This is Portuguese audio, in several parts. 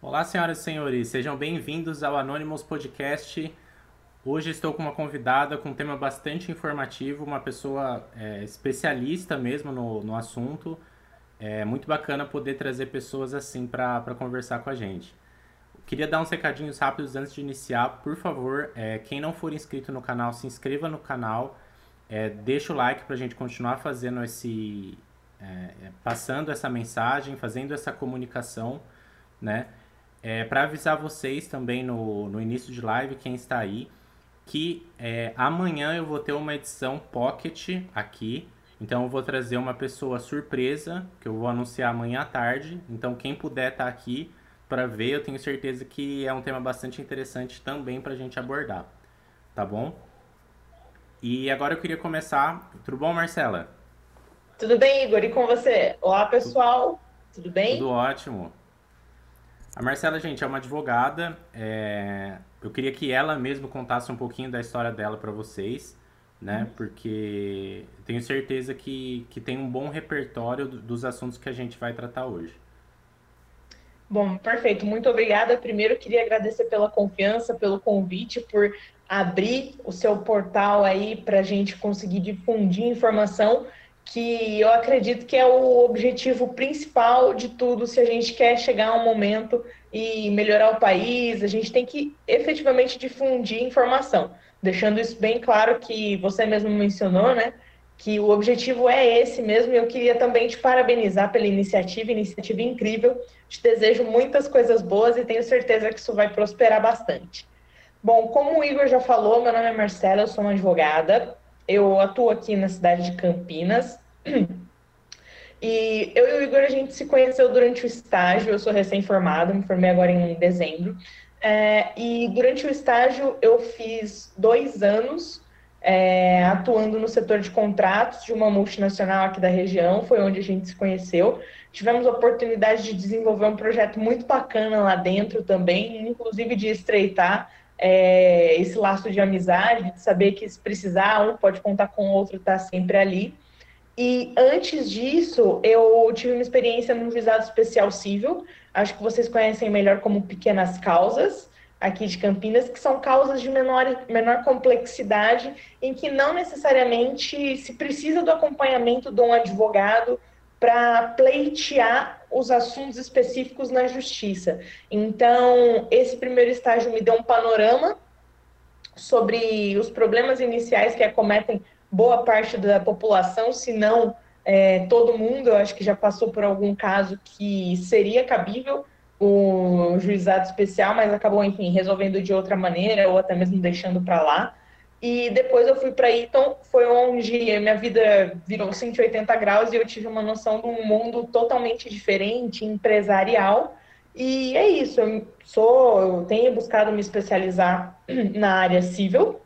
Olá, senhoras e senhores, sejam bem-vindos ao Anonymous Podcast. Hoje estou com uma convidada com um tema bastante informativo, uma pessoa é, especialista mesmo no, no assunto. É muito bacana poder trazer pessoas assim para conversar com a gente. Queria dar uns recadinhos rápidos antes de iniciar. Por favor, é, quem não for inscrito no canal, se inscreva no canal. É, deixa o like para a gente continuar fazendo esse. É, passando essa mensagem, fazendo essa comunicação, né? É, para avisar vocês também no, no início de live, quem está aí, que é, amanhã eu vou ter uma edição Pocket aqui. Então eu vou trazer uma pessoa surpresa, que eu vou anunciar amanhã à tarde. Então quem puder estar tá aqui para ver, eu tenho certeza que é um tema bastante interessante também para a gente abordar. Tá bom? E agora eu queria começar. Tudo bom, Marcela? Tudo bem, Igor? E com você? Olá, pessoal. Tudo bem? Tudo ótimo. A Marcela, gente, é uma advogada. É... Eu queria que ela mesma contasse um pouquinho da história dela para vocês, né? Uhum. Porque tenho certeza que, que tem um bom repertório dos assuntos que a gente vai tratar hoje. Bom, perfeito. Muito obrigada. Primeiro, queria agradecer pela confiança, pelo convite, por abrir o seu portal aí para a gente conseguir difundir informação que eu acredito que é o objetivo principal de tudo se a gente quer chegar a um momento e melhorar o país, a gente tem que efetivamente difundir informação, deixando isso bem claro que você mesmo mencionou, né? Que o objetivo é esse mesmo, e eu queria também te parabenizar pela iniciativa, iniciativa incrível. Te desejo muitas coisas boas e tenho certeza que isso vai prosperar bastante. Bom, como o Igor já falou, meu nome é Marcela, eu sou uma advogada, eu atuo aqui na cidade de Campinas. E eu e o Igor, a gente se conheceu durante o estágio, eu sou recém-formada, me formei agora em dezembro. É, e durante o estágio eu fiz dois anos é, atuando no setor de contratos de uma multinacional aqui da região, foi onde a gente se conheceu. Tivemos a oportunidade de desenvolver um projeto muito bacana lá dentro também, inclusive de estreitar é, esse laço de amizade, de saber que se precisar, um pode contar com o outro, está sempre ali. E antes disso, eu tive uma experiência no juizado especial civil, acho que vocês conhecem melhor como pequenas causas, aqui de Campinas, que são causas de menor, menor complexidade, em que não necessariamente se precisa do acompanhamento de um advogado para pleitear os assuntos específicos na justiça. Então, esse primeiro estágio me deu um panorama sobre os problemas iniciais que acometem boa parte da população, se não é, todo mundo, eu acho que já passou por algum caso que seria cabível o juizado especial, mas acabou, enfim, resolvendo de outra maneira ou até mesmo deixando para lá. E depois eu fui para Eton, foi onde minha vida virou 180 graus e eu tive uma noção de um mundo totalmente diferente, empresarial. E é isso, eu sou, eu tenho buscado me especializar na área civil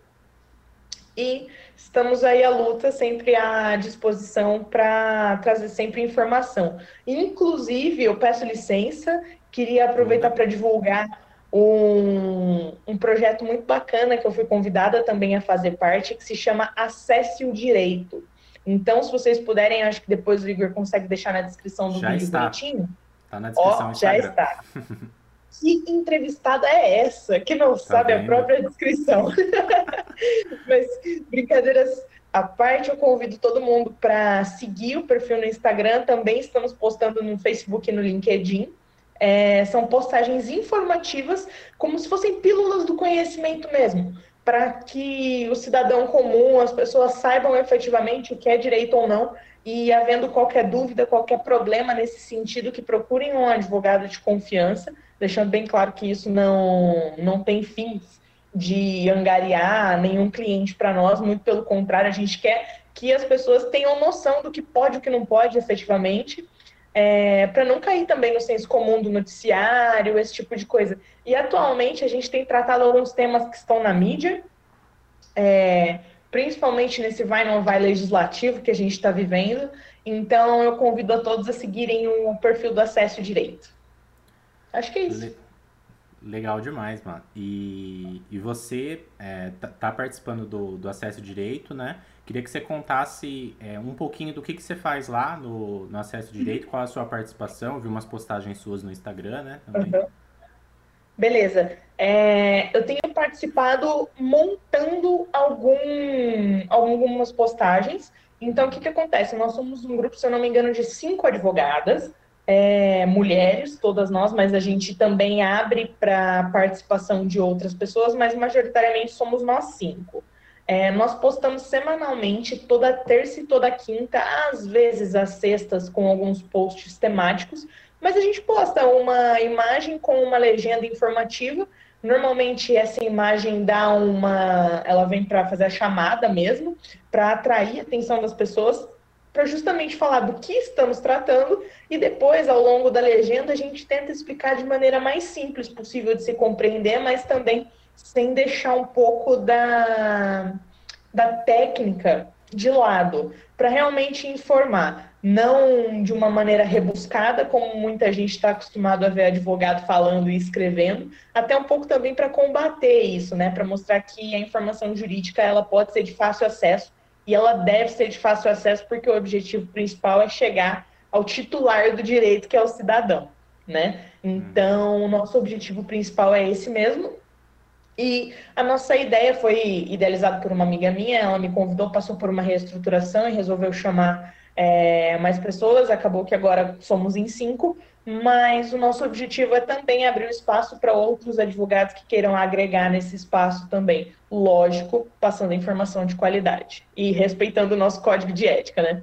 e estamos aí à luta, sempre à disposição para trazer sempre informação. Inclusive, eu peço licença, queria aproveitar para divulgar um, um projeto muito bacana que eu fui convidada também a fazer parte, que se chama Acesse o Direito. Então, se vocês puderem, acho que depois o Igor consegue deixar na descrição do já vídeo está. bonitinho. Está na descrição Ó, já está. que entrevistada é essa? Que não tá sabe vendo? a própria descrição. Mas, brincadeiras à parte, eu convido todo mundo para seguir o perfil no Instagram. Também estamos postando no Facebook e no LinkedIn. É, são postagens informativas, como se fossem pílulas do conhecimento mesmo, para que o cidadão comum, as pessoas saibam efetivamente o que é direito ou não, e havendo qualquer dúvida, qualquer problema nesse sentido, que procurem um advogado de confiança, deixando bem claro que isso não, não tem fins de angariar nenhum cliente para nós, muito pelo contrário, a gente quer que as pessoas tenham noção do que pode e o que não pode efetivamente, é, para não cair também no senso comum do noticiário, esse tipo de coisa. E atualmente a gente tem tratado alguns temas que estão na mídia, é, principalmente nesse vai não vai legislativo que a gente está vivendo. Então eu convido a todos a seguirem o perfil do Acesso Direito. Acho que é isso. Legal demais, mano. E, e você é, tá, tá, participando do, do Acesso Direito, né? Queria que você contasse é, um pouquinho do que, que você faz lá no, no Acesso Direito, qual a sua participação. Eu vi umas postagens suas no Instagram, né? Uhum. Beleza. É, eu tenho participado montando algum, algumas postagens. Então, o que, que acontece? Nós somos um grupo, se eu não me engano, de cinco advogadas, é, mulheres, todas nós, mas a gente também abre para participação de outras pessoas, mas majoritariamente somos nós cinco. É, nós postamos semanalmente, toda terça e toda quinta, às vezes às sextas, com alguns posts temáticos, mas a gente posta uma imagem com uma legenda informativa. Normalmente essa imagem dá uma, ela vem para fazer a chamada mesmo, para atrair a atenção das pessoas, para justamente falar do que estamos tratando. E depois ao longo da legenda a gente tenta explicar de maneira mais simples possível de se compreender, mas também sem deixar um pouco da da técnica de lado, para realmente informar não de uma maneira rebuscada, como muita gente está acostumado a ver advogado falando e escrevendo, até um pouco também para combater isso, né? Para mostrar que a informação jurídica ela pode ser de fácil acesso e ela deve ser de fácil acesso porque o objetivo principal é chegar ao titular do direito, que é o cidadão, né? Então, o nosso objetivo principal é esse mesmo. E a nossa ideia foi idealizada por uma amiga minha, ela me convidou, passou por uma reestruturação e resolveu chamar é, mais pessoas, acabou que agora somos em cinco, mas o nosso objetivo é também abrir o espaço para outros advogados que queiram agregar nesse espaço também. Lógico, passando informação de qualidade e respeitando o nosso código de ética, né?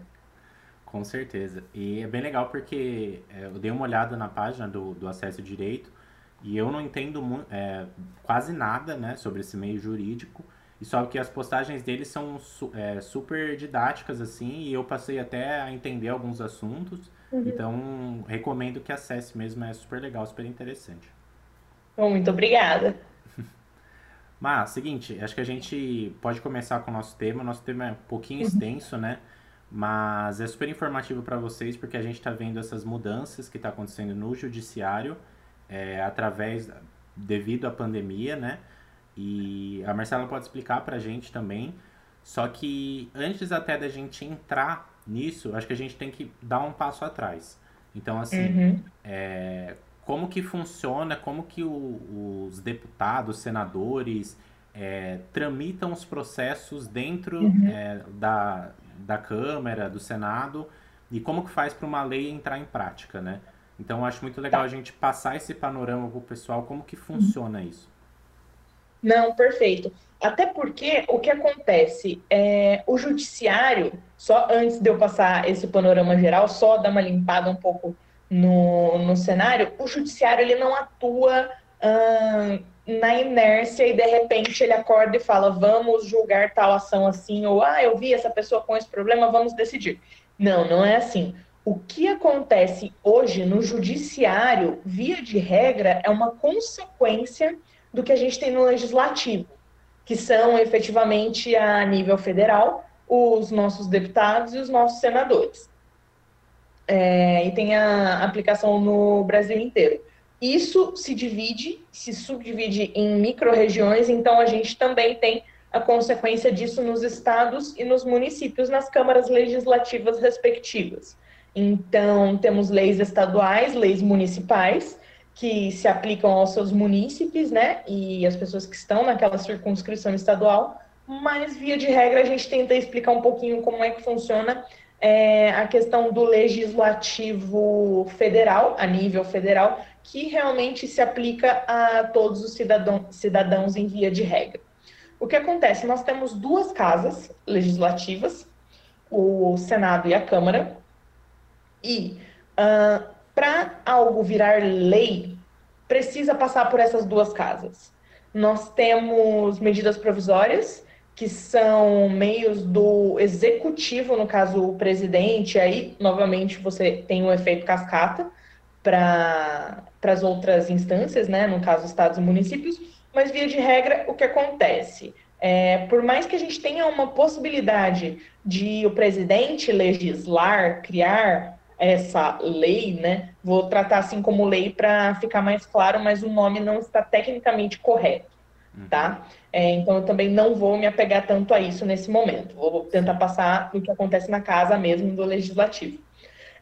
Com certeza. E é bem legal porque é, eu dei uma olhada na página do, do Acesso Direito e eu não entendo é, quase nada né, sobre esse meio jurídico. E só que as postagens dele são é, super didáticas, assim, e eu passei até a entender alguns assuntos. Uhum. Então, recomendo que acesse mesmo, é super legal, super interessante. Muito obrigada. Mas, seguinte, acho que a gente pode começar com o nosso tema. Nosso tema é um pouquinho uhum. extenso, né? Mas é super informativo para vocês, porque a gente está vendo essas mudanças que está acontecendo no judiciário, é, através, devido à pandemia, né? E a Marcela pode explicar para a gente também. Só que antes até da gente entrar nisso, acho que a gente tem que dar um passo atrás. Então, assim, uhum. é, como que funciona, como que o, os deputados, senadores é, tramitam os processos dentro uhum. é, da, da Câmara, do Senado, e como que faz para uma lei entrar em prática, né? Então, acho muito legal tá. a gente passar esse panorama para o pessoal, como que funciona isso. Não, perfeito. Até porque o que acontece é o judiciário, só antes de eu passar esse panorama geral, só dar uma limpada um pouco no, no cenário, o judiciário ele não atua hum, na inércia e de repente ele acorda e fala vamos julgar tal ação assim, ou ah, eu vi essa pessoa com esse problema, vamos decidir. Não, não é assim. O que acontece hoje no judiciário, via de regra, é uma consequência do que a gente tem no legislativo, que são efetivamente a nível federal os nossos deputados e os nossos senadores. É, e tem a aplicação no Brasil inteiro. Isso se divide, se subdivide em micro-regiões, então a gente também tem a consequência disso nos estados e nos municípios, nas câmaras legislativas respectivas. Então, temos leis estaduais, leis municipais, que se aplicam aos seus munícipes, né, e as pessoas que estão naquela circunscrição estadual, mas via de regra a gente tenta explicar um pouquinho como é que funciona é, a questão do legislativo federal, a nível federal, que realmente se aplica a todos os cidadão, cidadãos em via de regra. O que acontece? Nós temos duas casas legislativas, o Senado e a Câmara, e uh, para algo virar lei, precisa passar por essas duas casas. Nós temos medidas provisórias, que são meios do executivo, no caso o presidente, aí novamente você tem um efeito cascata para as outras instâncias, né? no caso estados e municípios, mas via de regra o que acontece? É, por mais que a gente tenha uma possibilidade de o presidente legislar, criar essa lei, né? Vou tratar assim como lei para ficar mais claro, mas o nome não está tecnicamente correto, uhum. tá? É, então eu também não vou me apegar tanto a isso nesse momento. Vou tentar passar o que acontece na casa mesmo do legislativo.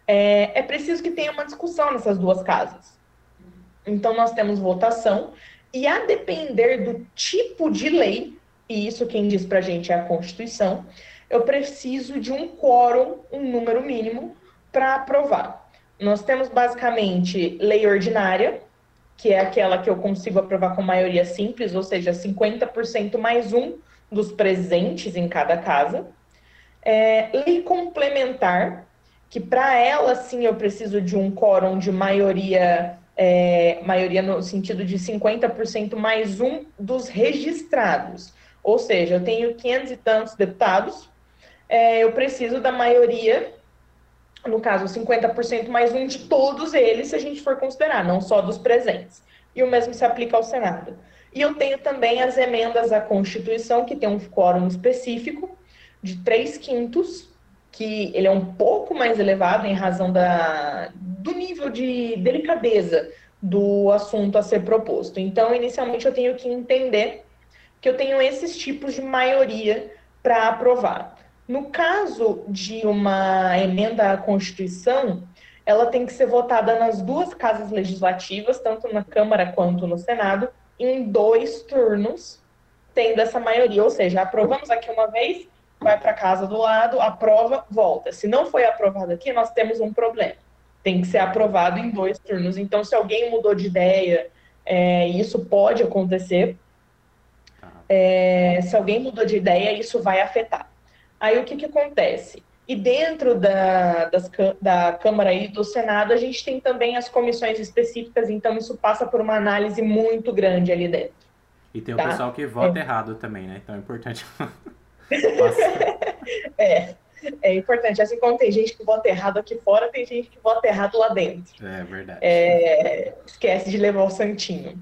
É, é preciso que tenha uma discussão nessas duas casas. Então, nós temos votação, e a depender do tipo de lei, e isso quem diz para a gente é a Constituição, eu preciso de um quórum, um número mínimo, para aprovar. Nós temos basicamente lei ordinária, que é aquela que eu consigo aprovar com maioria simples, ou seja, 50% mais um dos presentes em cada casa. É, lei complementar, que para ela sim eu preciso de um quórum de maioria, é, maioria no sentido de 50% mais um dos registrados. Ou seja, eu tenho 500 e tantos deputados, é, eu preciso da maioria, no caso 50% mais um de todos eles, se a gente for considerar, não só dos presentes. E o mesmo se aplica ao Senado. E eu tenho também as emendas à Constituição, que tem um quórum específico de 3 quintos, que ele é um pouco mais elevado em razão da, do nível de delicadeza do assunto a ser proposto. Então, inicialmente, eu tenho que entender que eu tenho esses tipos de maioria para aprovar. No caso de uma emenda à Constituição, ela tem que ser votada nas duas casas legislativas, tanto na Câmara quanto no Senado, em dois turnos, tendo essa maioria. Ou seja, aprovamos aqui uma vez, vai para a casa do lado, aprova, volta. Se não foi aprovado aqui, nós temos um problema. Tem que ser aprovado em dois turnos. Então, se alguém mudou de ideia, é, isso pode acontecer. Tá. É, se alguém mudou de ideia, isso vai afetar. Aí o que, que acontece? E dentro da, das, da Câmara e do Senado, a gente tem também as comissões específicas, então isso passa por uma análise muito grande ali dentro. E tem tá? o pessoal que vota é. errado também, né? Então é importante. é, é importante. Assim como tem gente que vota errado aqui fora, tem gente que vota errado lá dentro. É verdade. É, esquece de levar o santinho.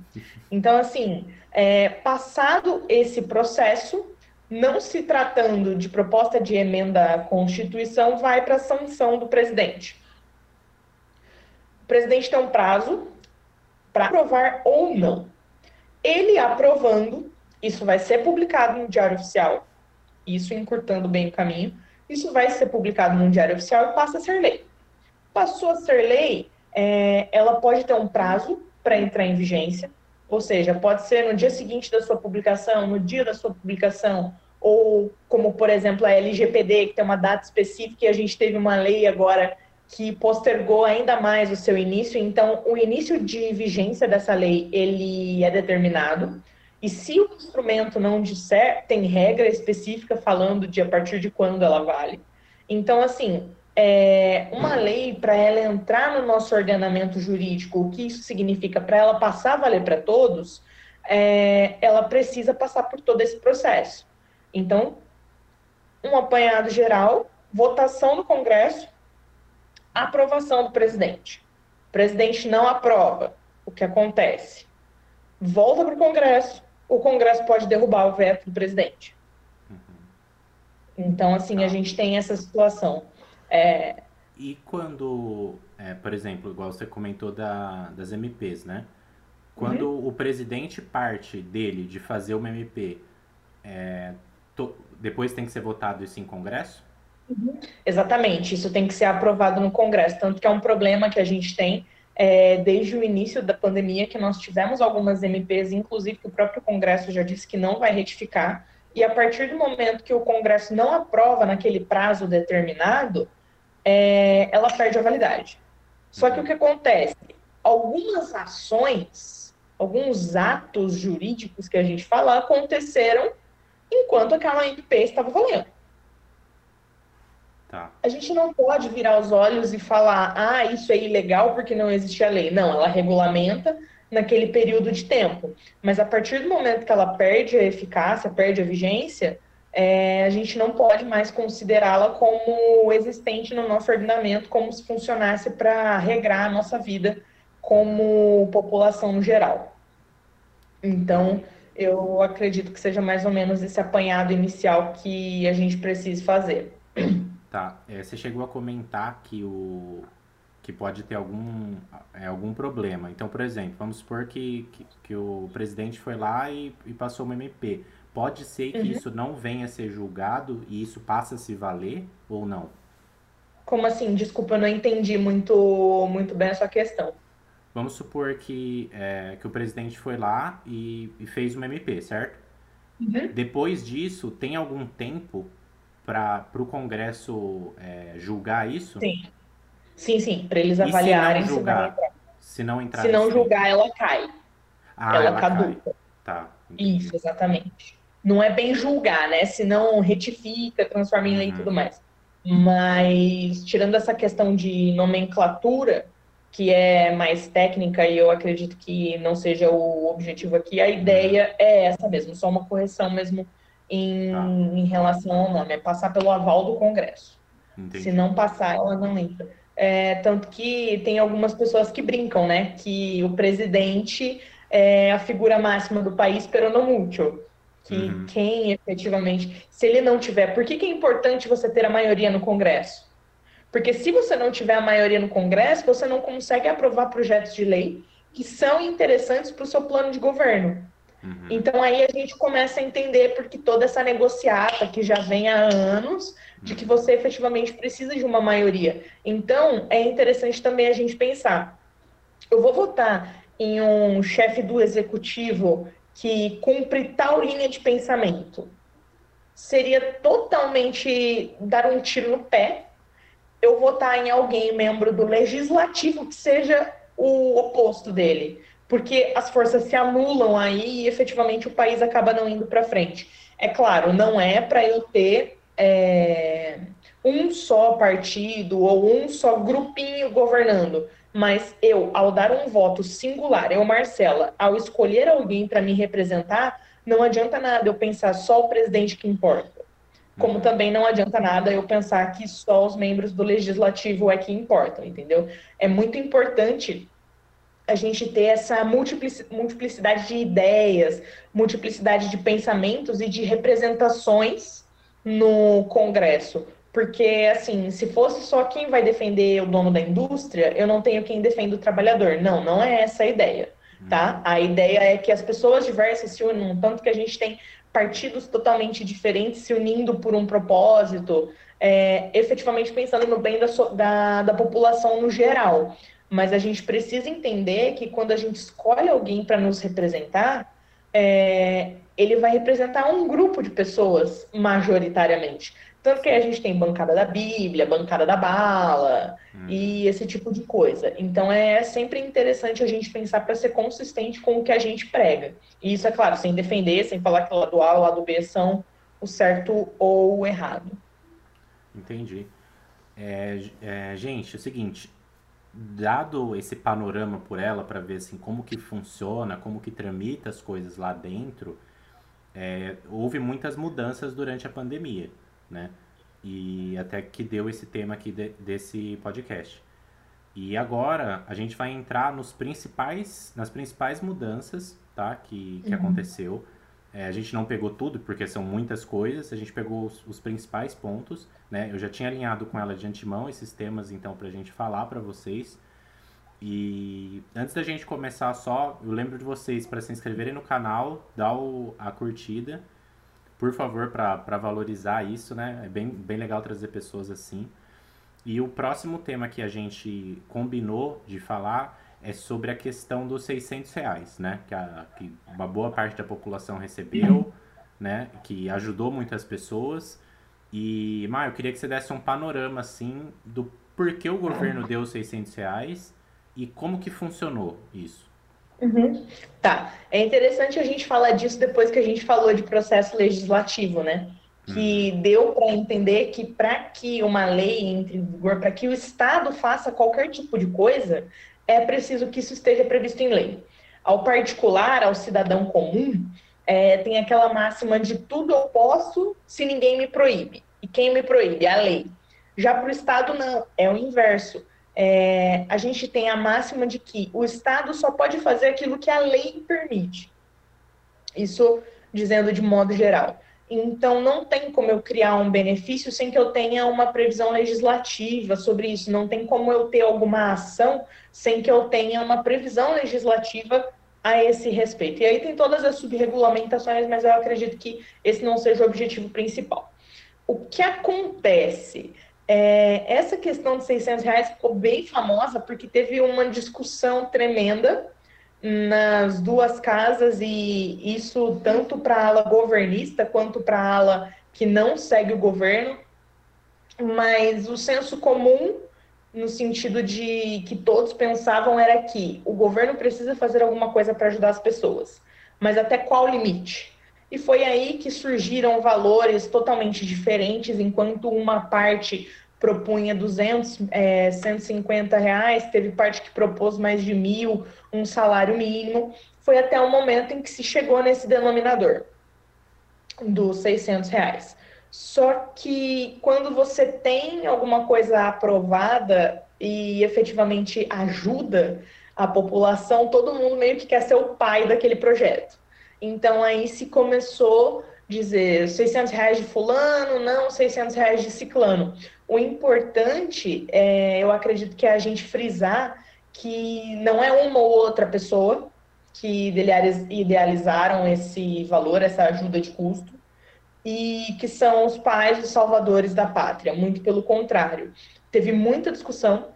Então, assim, é, passado esse processo, não se tratando de proposta de emenda à Constituição, vai para a sanção do presidente. O presidente tem um prazo para aprovar ou não. Ele aprovando, isso vai ser publicado no Diário Oficial, isso encurtando bem o caminho, isso vai ser publicado no Diário Oficial e passa a ser lei. Passou a ser lei, é, ela pode ter um prazo para entrar em vigência, ou seja, pode ser no dia seguinte da sua publicação, no dia da sua publicação, ou como, por exemplo, a LGPD, que tem uma data específica, e a gente teve uma lei agora que postergou ainda mais o seu início. Então, o início de vigência dessa lei, ele é determinado. E se o instrumento não disser, tem regra específica falando de a partir de quando ela vale. Então, assim, é, uma lei, para ela entrar no nosso ordenamento jurídico, o que isso significa? Para ela passar a valer para todos, é, ela precisa passar por todo esse processo. Então, um apanhado geral, votação no Congresso, aprovação do presidente. O presidente não aprova. O que acontece? Volta para o Congresso, o Congresso pode derrubar o veto do presidente. Então, assim, a gente tem essa situação. É... E quando, é, por exemplo, igual você comentou da, das MPs, né? Quando uhum. o presidente parte dele de fazer uma MP, é, depois tem que ser votado isso em Congresso? Uhum. Exatamente, isso tem que ser aprovado no Congresso, tanto que é um problema que a gente tem é, desde o início da pandemia, que nós tivemos algumas MPs, inclusive que o próprio Congresso já disse que não vai retificar, e a partir do momento que o Congresso não aprova naquele prazo determinado, é, ela perde a validade. Só que o que acontece? Algumas ações, alguns atos jurídicos que a gente fala aconteceram enquanto aquela MP estava valendo. Tá. A gente não pode virar os olhos e falar, ah, isso é ilegal porque não existe a lei. Não, ela regulamenta naquele período de tempo. Mas a partir do momento que ela perde a eficácia, perde a vigência, é, a gente não pode mais considerá-la como existente no nosso ordenamento, como se funcionasse para regrar a nossa vida como população no geral. Então, eu acredito que seja mais ou menos esse apanhado inicial que a gente precisa fazer. Tá. É, você chegou a comentar que o que pode ter algum, é, algum problema. Então, por exemplo, vamos supor que, que, que o presidente foi lá e, e, passou uma MP. Pode ser que uhum. isso não venha a ser julgado e isso passa a se valer ou não? Como assim? Desculpa, eu não entendi muito, muito bem a sua questão. Vamos supor que, é, que o presidente foi lá e, e fez uma MP, certo? Uhum. Depois disso, tem algum tempo para o Congresso é, julgar isso? Sim. Sim, sim, para eles avaliarem se não julgar, se não entrar. Se não julgar, ela cai. Ah, ela, ela caduca. Cai. Tá. Entendi. Isso, exatamente. Não é bem julgar, né? Se não retifica, transforma em lei e uhum. tudo mais. Mas, tirando essa questão de nomenclatura, que é mais técnica e eu acredito que não seja o objetivo aqui, a ideia é essa mesmo, só uma correção mesmo em, tá. em relação ao nome, é passar pelo aval do Congresso. Entendi. Se não passar, ela não entra. É, tanto que tem algumas pessoas que brincam, né? Que o presidente é a figura máxima do país, pero não muito. Que uhum. quem efetivamente, se ele não tiver, por que, que é importante você ter a maioria no Congresso? Porque se você não tiver a maioria no Congresso, você não consegue aprovar projetos de lei que são interessantes para o seu plano de governo. Uhum. Então aí a gente começa a entender porque toda essa negociata que já vem há anos de que você efetivamente precisa de uma maioria. Então é interessante também a gente pensar: eu vou votar em um chefe do executivo que cumpre tal linha de pensamento. Seria totalmente dar um tiro no pé eu votar em alguém membro do legislativo que seja o oposto dele porque as forças se anulam aí e efetivamente o país acaba não indo para frente. É claro, não é para eu ter é, um só partido ou um só grupinho governando, mas eu, ao dar um voto singular, eu, Marcela, ao escolher alguém para me representar, não adianta nada eu pensar só o presidente que importa. Como uhum. também não adianta nada eu pensar que só os membros do legislativo é que importam, entendeu? É muito importante a gente ter essa multiplicidade de ideias, multiplicidade de pensamentos e de representações no Congresso. Porque, assim, se fosse só quem vai defender o dono da indústria, eu não tenho quem defenda o trabalhador. Não, não é essa a ideia, tá? Uhum. A ideia é que as pessoas diversas se unam, tanto que a gente tem partidos totalmente diferentes se unindo por um propósito, é, efetivamente pensando no bem da, da, da população no geral. Mas a gente precisa entender que quando a gente escolhe alguém para nos representar, é, ele vai representar um grupo de pessoas, majoritariamente. Tanto que a gente tem bancada da Bíblia, bancada da bala hum. e esse tipo de coisa. Então é sempre interessante a gente pensar para ser consistente com o que a gente prega. E isso, é claro, sem defender, sem falar que o lado A e o lado B são o certo ou o errado. Entendi. É, é, gente, é o seguinte, dado esse panorama por ela para ver assim como que funciona, como que tramita as coisas lá dentro, é, houve muitas mudanças durante a pandemia, né? E até que deu esse tema aqui de, desse podcast. E agora a gente vai entrar nos principais, nas principais mudanças, tá? Que, que uhum. aconteceu. É, a gente não pegou tudo, porque são muitas coisas, a gente pegou os, os principais pontos. Né? Eu já tinha alinhado com ela de antemão esses temas, então, para a gente falar para vocês. E antes da gente começar só, eu lembro de vocês para se inscreverem no canal, dar o, a curtida, por favor, para valorizar isso, né? É bem, bem legal trazer pessoas assim. E o próximo tema que a gente combinou de falar é sobre a questão dos 600 reais, né? Que, a, que uma boa parte da população recebeu, né? Que ajudou muitas pessoas. E, Mar, eu queria que você desse um panorama, assim, do porquê o governo deu 600 reais e como que funcionou isso. Uhum. Tá. É interessante a gente falar disso depois que a gente falou de processo legislativo, né? Que uhum. deu para entender que para que uma lei entre em vigor, para que o Estado faça qualquer tipo de coisa, é preciso que isso esteja previsto em lei. Ao particular, ao cidadão comum, é, tem aquela máxima de tudo eu posso se ninguém me proíbe. E quem me proíbe? A lei. Já para o Estado, não, é o inverso. É, a gente tem a máxima de que o Estado só pode fazer aquilo que a lei permite. Isso dizendo de modo geral. Então, não tem como eu criar um benefício sem que eu tenha uma previsão legislativa sobre isso. Não tem como eu ter alguma ação sem que eu tenha uma previsão legislativa a esse respeito. E aí tem todas as subregulamentações, mas eu acredito que esse não seja o objetivo principal. O que acontece É, essa questão de 600 reais ficou bem famosa porque teve uma discussão tremenda nas duas casas e isso tanto para a ala governista quanto para a ala que não segue o governo, mas o senso comum no sentido de que todos pensavam era que o governo precisa fazer alguma coisa para ajudar as pessoas, mas até qual limite? E foi aí que surgiram valores totalmente diferentes, enquanto uma parte propunha 200, é, 150 reais, teve parte que propôs mais de mil, um salário mínimo. Foi até o momento em que se chegou nesse denominador dos 600 reais. Só que quando você tem alguma coisa aprovada e efetivamente ajuda a população, todo mundo meio que quer ser o pai daquele projeto. Então aí se começou dizer 600 reais de fulano, não 600 reais de ciclano. O importante, é, eu acredito que é a gente frisar que não é uma ou outra pessoa que idealizaram esse valor, essa ajuda de custo, e que são os pais os salvadores da pátria. Muito pelo contrário. Teve muita discussão.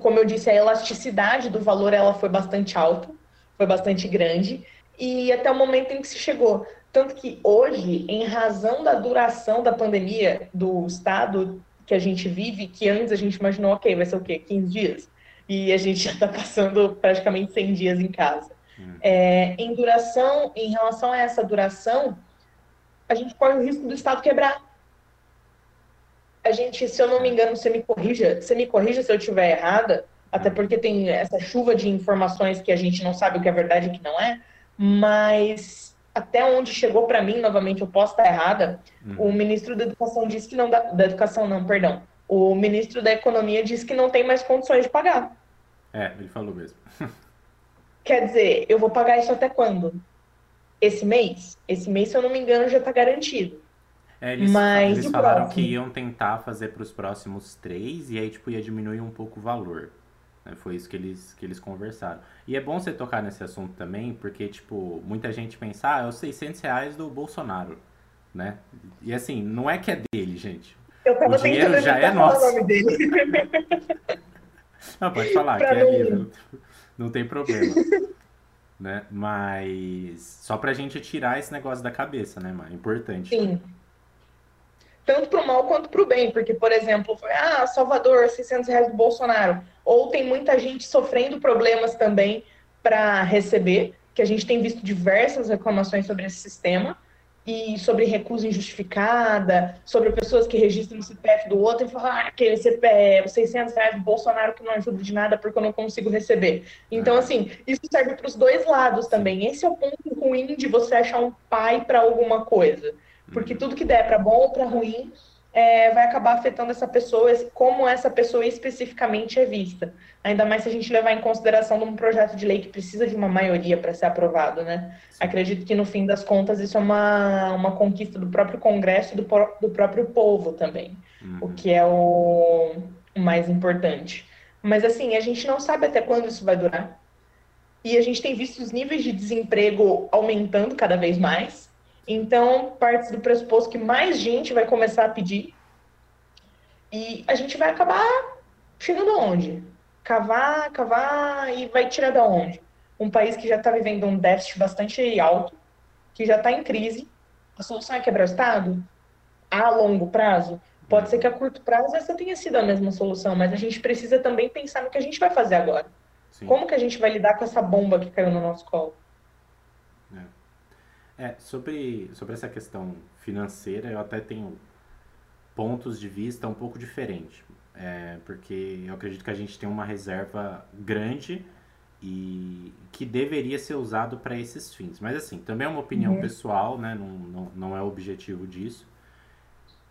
Como eu disse, a elasticidade do valor ela foi bastante alta, foi bastante grande, e até o momento em que se chegou. Tanto que hoje, em razão da duração da pandemia, do estado que a gente vive, que antes a gente imaginou, ok, vai ser o quê? 15 dias? E a gente já está passando praticamente 100 dias em casa. Hum. É, em duração, em relação a essa duração, a gente corre o risco do Estado quebrar. A gente, se eu não me engano, você me corrija, você me corrija se eu estiver errada, até porque tem essa chuva de informações que a gente não sabe o que é verdade e o que não é, mas até onde chegou para mim, novamente, eu posso estar errada, uhum. o ministro da Educação disse que não dá, da Educação não, perdão, o ministro da Economia disse que não tem mais condições de pagar. É, ele falou mesmo. Quer dizer, eu vou pagar isso até quando? esse mês. Esse mês, se eu não me engano, já está garantido. É, eles, Mas eles falaram próximo? que iam tentar fazer para os próximos três e aí tipo ia diminuir um pouco o valor. Né? Foi isso que eles, que eles conversaram. E é bom você tocar nesse assunto também, porque tipo muita gente pensa, ah, é os 600 reais do Bolsonaro, né? E assim, não é que é dele, gente. Eu tava o dinheiro já é nosso. O nome dele. não, pode falar, pra que é livre. Não tem problema né? Mas só pra gente tirar esse negócio da cabeça, né, mano? Importante. Sim. Tanto pro mal quanto pro bem, porque, por exemplo, foi, ah, Salvador, 600 reais do Bolsonaro. Ou tem muita gente sofrendo problemas também para receber, que a gente tem visto diversas reclamações sobre esse sistema e sobre recusa injustificada, sobre pessoas que registram o CPF do outro e falam, ah, aquele CPF, 600 reais do Bolsonaro que não ajuda de nada porque eu não consigo receber. Então, assim, isso serve para os dois lados também. Esse é o ponto ruim de você achar um pai para alguma coisa. Porque tudo que der para bom ou para ruim é, vai acabar afetando essa pessoa, como essa pessoa especificamente é vista. Ainda mais se a gente levar em consideração de um projeto de lei que precisa de uma maioria para ser aprovado, né? Acredito que no fim das contas isso é uma, uma conquista do próprio Congresso e do, do próprio povo também, uhum. o que é o, o mais importante. Mas assim, a gente não sabe até quando isso vai durar. E a gente tem visto os níveis de desemprego aumentando cada vez mais. Então, parte do pressuposto que mais gente vai começar a pedir e a gente vai acabar chegando aonde? Cavar, cavar e vai tirar da onde? Um país que já está vivendo um déficit bastante alto, que já está em crise. A solução é quebrar o Estado? A longo prazo? Pode ser que a curto prazo essa tenha sido a mesma solução, mas a gente precisa também pensar no que a gente vai fazer agora. Sim. Como que a gente vai lidar com essa bomba que caiu no nosso colo? É, sobre, sobre essa questão financeira, eu até tenho pontos de vista um pouco diferentes. É, porque eu acredito que a gente tem uma reserva grande e que deveria ser usado para esses fins. Mas assim, também é uma opinião uhum. pessoal, né? Não, não, não é o objetivo disso.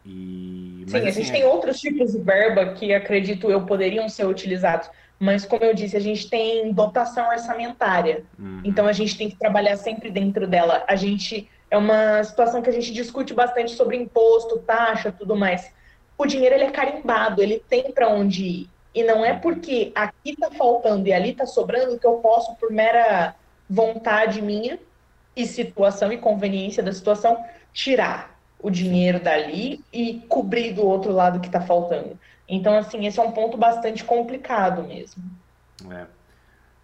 E, Sim, a gente é... tem outros tipos de verba que acredito eu poderiam ser utilizados. Mas, como eu disse, a gente tem dotação orçamentária. Uhum. Então, a gente tem que trabalhar sempre dentro dela. A gente. É uma situação que a gente discute bastante sobre imposto, taxa, tudo mais. O dinheiro ele é carimbado, ele tem para onde ir. E não é porque aqui está faltando e ali está sobrando que eu posso, por mera vontade minha e situação e conveniência da situação, tirar. O dinheiro dali e cobrir do outro lado que está faltando. Então, assim, esse é um ponto bastante complicado mesmo. É.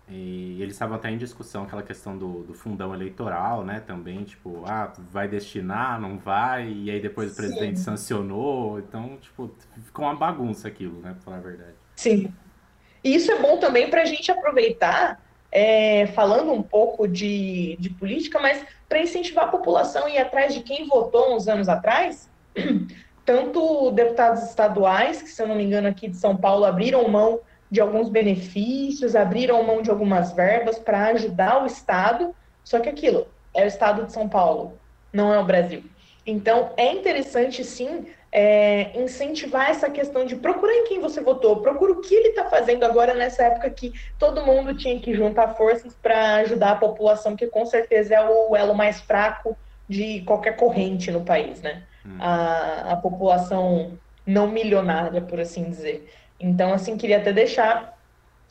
E eles estavam até em discussão aquela questão do, do fundão eleitoral, né? Também, tipo, ah, vai destinar, não vai, e aí depois o presidente Sim. sancionou. Então, tipo, ficou uma bagunça aquilo, né? Pra falar a verdade. Sim. E isso é bom também para a gente aproveitar, é, falando um pouco de, de política, mas para incentivar a população a ir atrás de quem votou uns anos atrás. Tanto deputados estaduais, que se eu não me engano aqui de São Paulo, abriram mão de alguns benefícios, abriram mão de algumas verbas para ajudar o Estado, só que aquilo é o Estado de São Paulo, não é o Brasil. Então, é interessante, sim, é, incentivar essa questão de procurar em quem você votou, procura o que ele está fazendo agora nessa época que todo mundo tinha que juntar forças para ajudar a população, que com certeza é o elo mais fraco de qualquer corrente no país, né? Hum. A, a população não milionária, por assim dizer. Então, assim, queria até deixar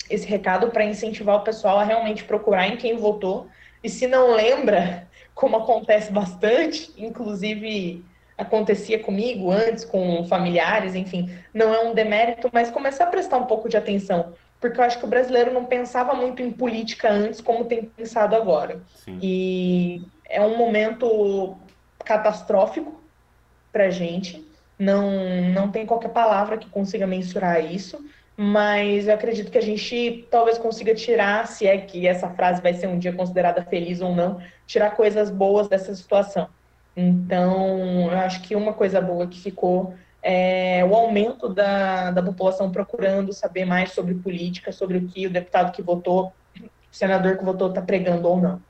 esse recado para incentivar o pessoal a realmente procurar em quem votou. E se não lembra, como acontece bastante, inclusive acontecia comigo antes, com familiares, enfim, não é um demérito, mas começar a prestar um pouco de atenção. Porque eu acho que o brasileiro não pensava muito em política antes como tem pensado agora. Sim. E é um momento catastrófico para gente não, não tem qualquer palavra que consiga mensurar isso, mas eu acredito que a gente talvez consiga tirar, se é que essa frase vai ser um dia considerada feliz ou não, tirar coisas boas dessa situação. Então, eu acho que uma coisa boa que ficou é o aumento da, da população procurando saber mais sobre política, sobre o que o deputado que votou, o senador que votou está pregando ou não.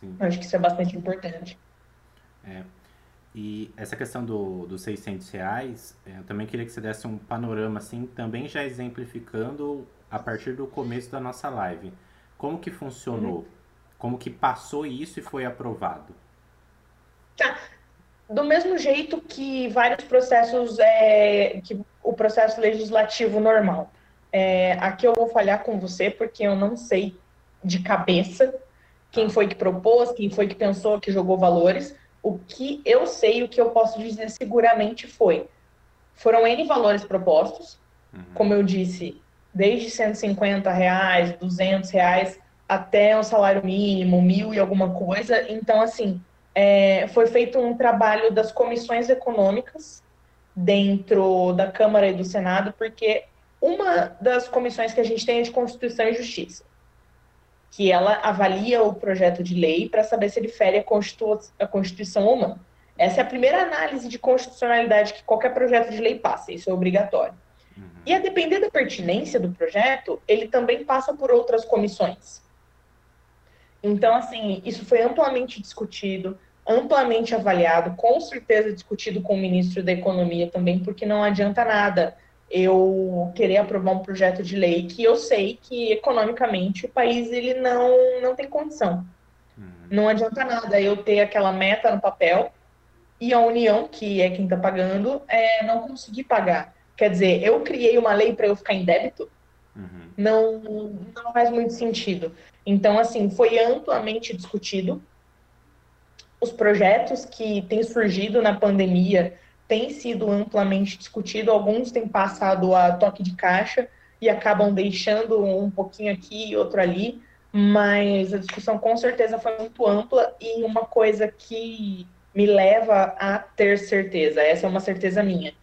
Sim. Eu acho que isso é bastante importante. É, e essa questão do, dos 600 reais, é, eu também queria que você desse um panorama, assim, também já exemplificando a partir do começo da nossa live. Como que funcionou? Uhum. Como que passou isso e foi aprovado? Tá. Do mesmo jeito que vários processos, é, que o processo legislativo normal. É, aqui eu vou falhar com você, porque eu não sei de cabeça quem foi que propôs, quem foi que pensou, que jogou valores, o que eu sei, o que eu posso dizer seguramente foi: foram N valores propostos, uhum. como eu disse, desde 150 reais, 200 reais, até um salário mínimo, mil e alguma coisa. Então, assim, é, foi feito um trabalho das comissões econômicas dentro da Câmara e do Senado, porque uma das comissões que a gente tem é de Constituição e Justiça que ela avalia o projeto de lei para saber se ele fere a, Constitu a Constituição ou não. Essa é a primeira análise de constitucionalidade que qualquer projeto de lei passa, isso é obrigatório. Uhum. E a depender da pertinência do projeto, ele também passa por outras comissões. Então, assim, isso foi amplamente discutido, amplamente avaliado, com certeza discutido com o ministro da Economia também, porque não adianta nada eu querer aprovar um projeto de lei que eu sei que economicamente o país ele não, não tem condição. Uhum. Não adianta nada eu ter aquela meta no papel e a União, que é quem está pagando, é, não conseguir pagar. Quer dizer, eu criei uma lei para eu ficar em débito? Uhum. Não, não faz muito sentido. Então, assim, foi amplamente discutido. Os projetos que têm surgido na pandemia tem sido amplamente discutido, alguns têm passado a toque de caixa e acabam deixando um pouquinho aqui e outro ali, mas a discussão com certeza foi muito ampla e uma coisa que me leva a ter certeza, essa é uma certeza minha.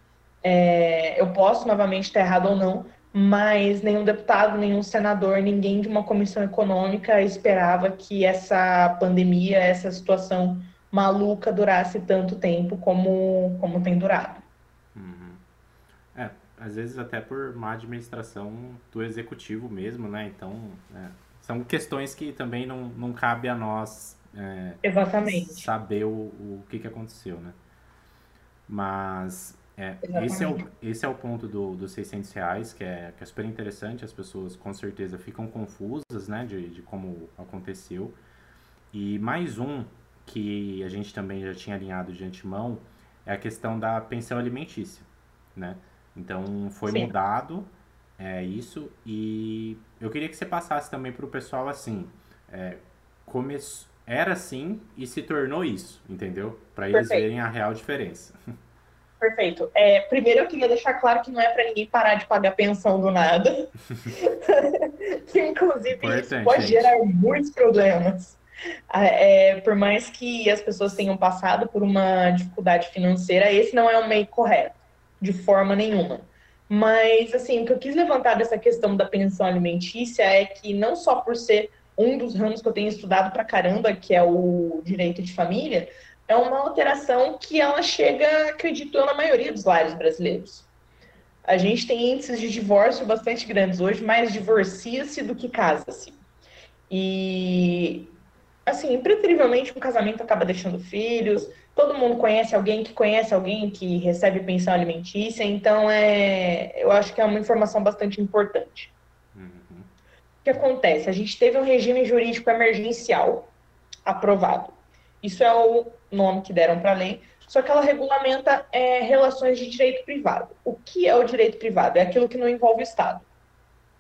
É, eu posso novamente estar errado ou não, mas nenhum deputado, nenhum senador, ninguém de uma comissão econômica esperava que essa pandemia, essa situação maluca durasse tanto tempo como, como tem durado. Uhum. É, às vezes até por má administração do executivo mesmo, né? Então, é, são questões que também não, não cabe a nós é, Exatamente. saber o, o que, que aconteceu, né? Mas é, esse, é o, esse é o ponto do, dos 600 reais, que é, que é super interessante. As pessoas com certeza ficam confusas, né, de, de como aconteceu. E mais um que a gente também já tinha alinhado de antemão é a questão da pensão alimentícia, né? Então foi Sim. mudado é, isso e eu queria que você passasse também para o pessoal assim, é, come, era assim e se tornou isso, entendeu? Para eles Perfeito. verem a real diferença. Perfeito. É, primeiro eu queria deixar claro que não é para ninguém parar de pagar pensão do nada. que inclusive Importante, isso pode gente. gerar muitos problemas. É, por mais que as pessoas tenham passado por uma dificuldade financeira, esse não é o meio correto, de forma nenhuma. Mas, assim, o que eu quis levantar dessa questão da pensão alimentícia é que não só por ser um dos ramos que eu tenho estudado pra caramba, que é o direito de família, é uma alteração que ela chega, acredito eu, na maioria dos lares brasileiros. A gente tem índices de divórcio bastante grandes hoje, mais divorcia-se do que casa-se. E, assim, impreterivelmente, um casamento acaba deixando filhos, todo mundo conhece alguém que conhece alguém que recebe pensão alimentícia, então é, eu acho que é uma informação bastante importante. Uhum. O que acontece? A gente teve um regime jurídico emergencial aprovado. Isso é o nome que deram para a lei, só que ela regulamenta é, relações de direito privado. O que é o direito privado? É aquilo que não envolve o Estado,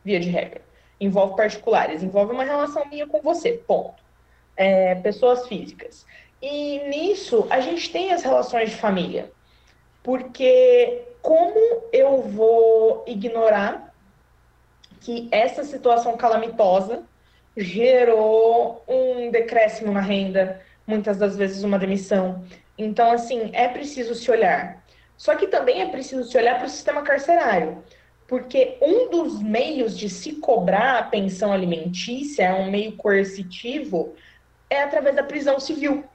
via de regra. Envolve particulares, envolve uma relação minha com você, ponto. É, pessoas físicas. E nisso, a gente tem as relações de família. Porque como eu vou ignorar que essa situação calamitosa gerou um decréscimo na renda, muitas das vezes uma demissão. Então, assim, é preciso se olhar. Só que também é preciso se olhar para o sistema carcerário, porque um dos meios de se cobrar a pensão alimentícia, é um meio coercitivo, é através da prisão civil.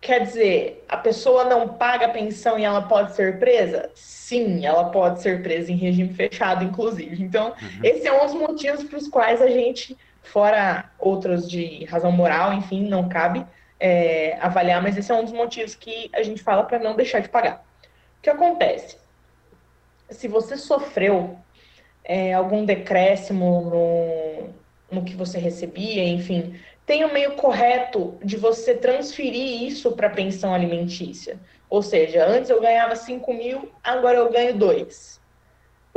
Quer dizer, a pessoa não paga a pensão e ela pode ser presa? Sim, ela pode ser presa em regime fechado, inclusive. Então, uhum. esse é um dos motivos para os quais a gente fora outros de razão moral, enfim, não cabe é, avaliar, mas esse é um dos motivos que a gente fala para não deixar de pagar. O que acontece? Se você sofreu é, algum decréscimo no, no que você recebia, enfim, tem o um meio correto de você transferir isso para pensão alimentícia. Ou seja, antes eu ganhava 5 mil, agora eu ganho 2